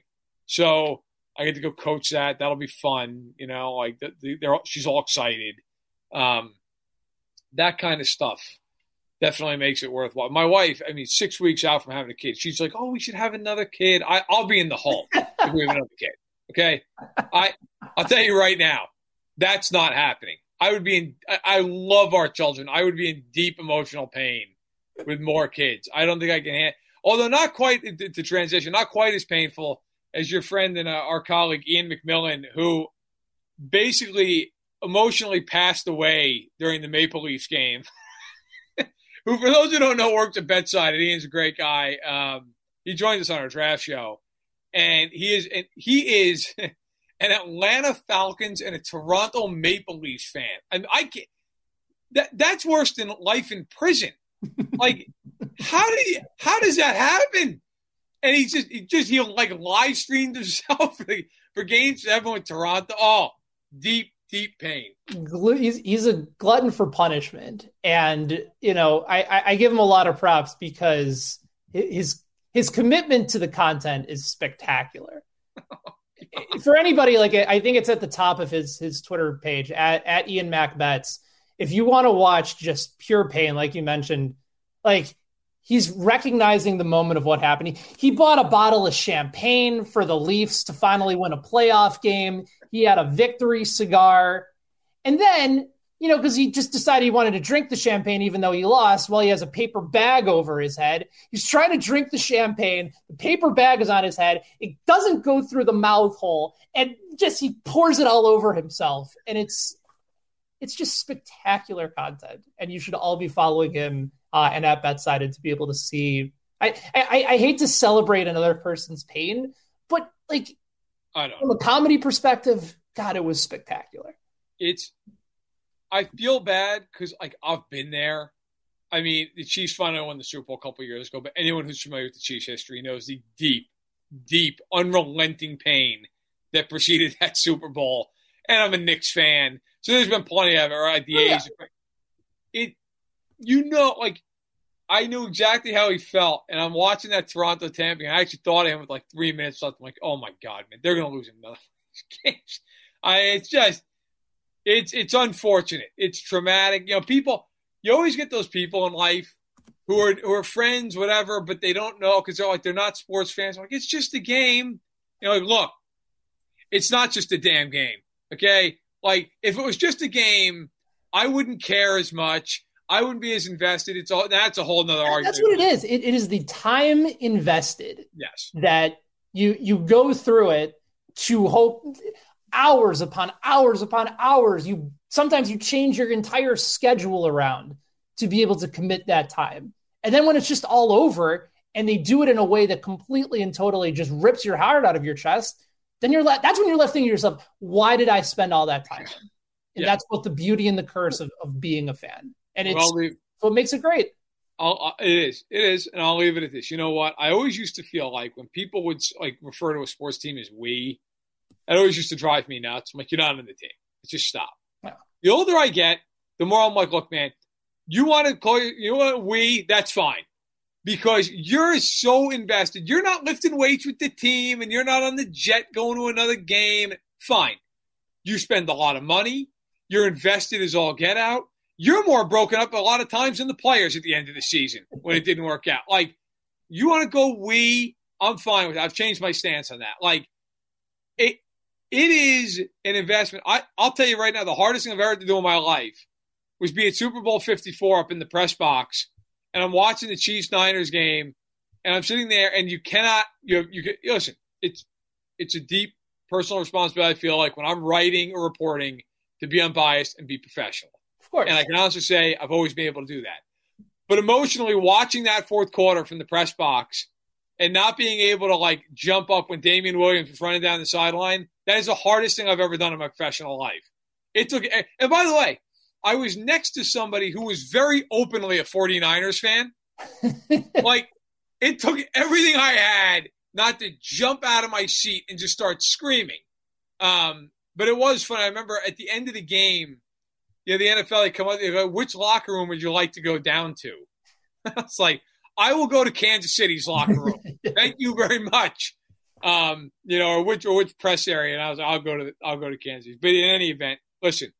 so I get to go coach that. That'll be fun, you know. Like the, the, she's all excited. Um, that kind of stuff definitely makes it worthwhile. My wife, I mean, six weeks out from having a kid, she's like, "Oh, we should have another kid." I, will be in the hall if we have another kid. Okay, I I'll tell you right now, that's not happening. I would be in. I, I love our children. I would be in deep emotional pain with more kids. I don't think I can handle. Although not quite the transition, not quite as painful as your friend and uh, our colleague Iain MacMillan, who basically emotionally passed away during the Maple Leafs game. who, for those who don't know, works at Betside. And Ian's a great guy. Um, he joined us on our draft show, and he is and he is an Atlanta Falcons and a Toronto Maple Leafs fan. And I can't. That that's worse than life in prison. Like, how do you, how does that happen? And he just he just he like live streamed himself for, for games everyone in Toronto. Oh, deep deep pain. He's, he's a glutton for punishment, and you know I, I give him a lot of props because his his commitment to the content is spectacular. for anybody, like I think it's at the top of his his Twitter page at, at Ian Macbets. If you want to watch just pure pain, like you mentioned, like he's recognizing the moment of what happened. He, bought a bottle of champagne for the Leafs to finally win a playoff game. He had a victory cigar. And then, you know, because he just decided he wanted to drink the champagne even though he lost, while he has a paper bag over his head. He's trying to drink the champagne. The paper bag is on his head. It doesn't go through the mouth hole. And just he pours it all over himself. And it's it's just spectacular content. And you should all be following him uh, and at Betsided to be able to see. I, I I hate to celebrate another person's pain, but like from a comedy perspective, God, it was spectacular. It's I feel bad because like I've been there. I mean, the Chiefs finally won the Super Bowl a couple years ago, but anyone who's familiar with the Chiefs' history knows the deep, deep, unrelenting pain that preceded that Super Bowl. And I'm a Knicks fan, so there's been plenty of it. Right, the oh, A's. Yeah. It you know, like I knew exactly how he felt, and I'm watching that Toronto Tampa. I actually thought of him with like three minutes left. I'm like, oh my god, man, they're gonna lose another games. I, it's just, it's it's unfortunate. It's traumatic. You know, people. You always get those people in life who are who are friends, whatever, but they don't know because they're like they're not sports fans. I'm like, it's just a game. You know, like, look, it's not just a damn game. Okay, like if it was just a game, I wouldn't care as much. I wouldn't be as invested. It's all that's a whole nother argument. That's what it is. It, it is the time invested. Yes. That you you go through it to hope hours upon hours upon hours. You sometimes you change your entire schedule around to be able to commit that time. And then when it's just all over and they do it in a way that completely and totally just rips your heart out of your chest, then you're left that's when you're left thinking to yourself, why did I spend all that time? And yeah. that's both the beauty and the curse of, of being a fan and it's well, leave, what makes it great. I'll, it is, it is, and I'll leave it at this. You know what? I always used to feel like when people would like refer to a sports team as "we," it always used to drive me nuts. I'm like, you're not on the team. just stop. Yeah. The older I get, the more I'm like, look, man, you want to call you, you want we? That's fine, because you're so invested. You're not lifting weights with the team, and you're not on the jet going to another game. Fine, you spend a lot of money. You're invested as all get out you're more broken up a lot of times than the players at the end of the season when it didn't work out. Like, you want to go we, I'm fine with it. I've changed my stance on that. Like, it it is an investment. I, I'll tell you right now, the hardest thing I've ever to do in my life was be at Super Bowl 54 up in the press box, and I'm watching the Chiefs Niners game, and I'm sitting there, and you cannot, you, you, you listen, it's, it's a deep personal responsibility, I feel like, when I'm writing or reporting to be unbiased and be professional course. And I can honestly say I've always been able to do that. But emotionally, watching that fourth quarter from the press box and not being able to like jump up when Damien Williams was running down the sideline, that is the hardest thing I've ever done in my professional life. It took, and by the way, I was next to somebody who was very openly a 49ers fan. like, it took everything I had not to jump out of my seat and just start screaming. Um, but it was fun. I remember at the end of the game, yeah, the NFL, they come up, they go, which locker room would you like to go down to? it's like, I will go to Kansas City's locker room. Thank you very much. Um, you know, or which or which press area, and I was I'll go to I'll go to Kansas. But in any event, listen,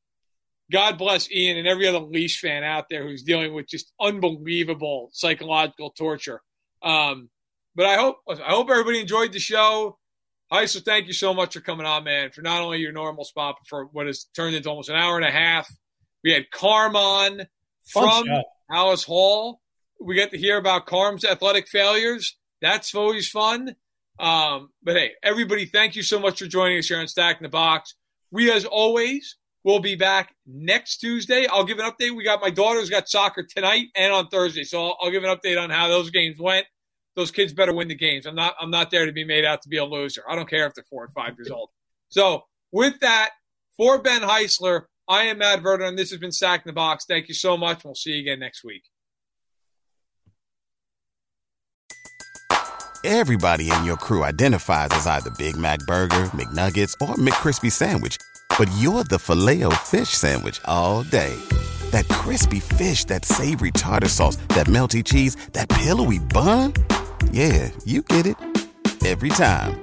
God bless Ian and every other Leafs fan out there who's dealing with just unbelievable psychological torture. Um, but I hope I hope everybody enjoyed the show. So thank you so much for coming on, man, for not only your normal spot, but for what has turned into almost an hour and a half. We had Carm on from Alice Hall. We get to hear about Carm's athletic failures. That's always fun. Um, but hey, everybody, thank you so much for joining us here on Stacking the Box. We, as always, will be back next Tuesday. I'll give an update. We got my daughter's got soccer tonight and on Thursday, so I'll, I'll give an update on how those games went. Those kids better win the games. I'm not. I'm not there to be made out to be a loser. I don't care if they're four or five years old. So with that, for Ben Heisler, I am Matt Verder, and this has been Stacking the Box. Thank you so much. We'll see you again next week. Everybody in your crew identifies as either Big Mac Burger, McNuggets, or McCrispy Sandwich. But you're the filet fish Sandwich all day. That crispy fish, that savory tartar sauce, that melty cheese, that pillowy bun. Yeah, you get it. Every time.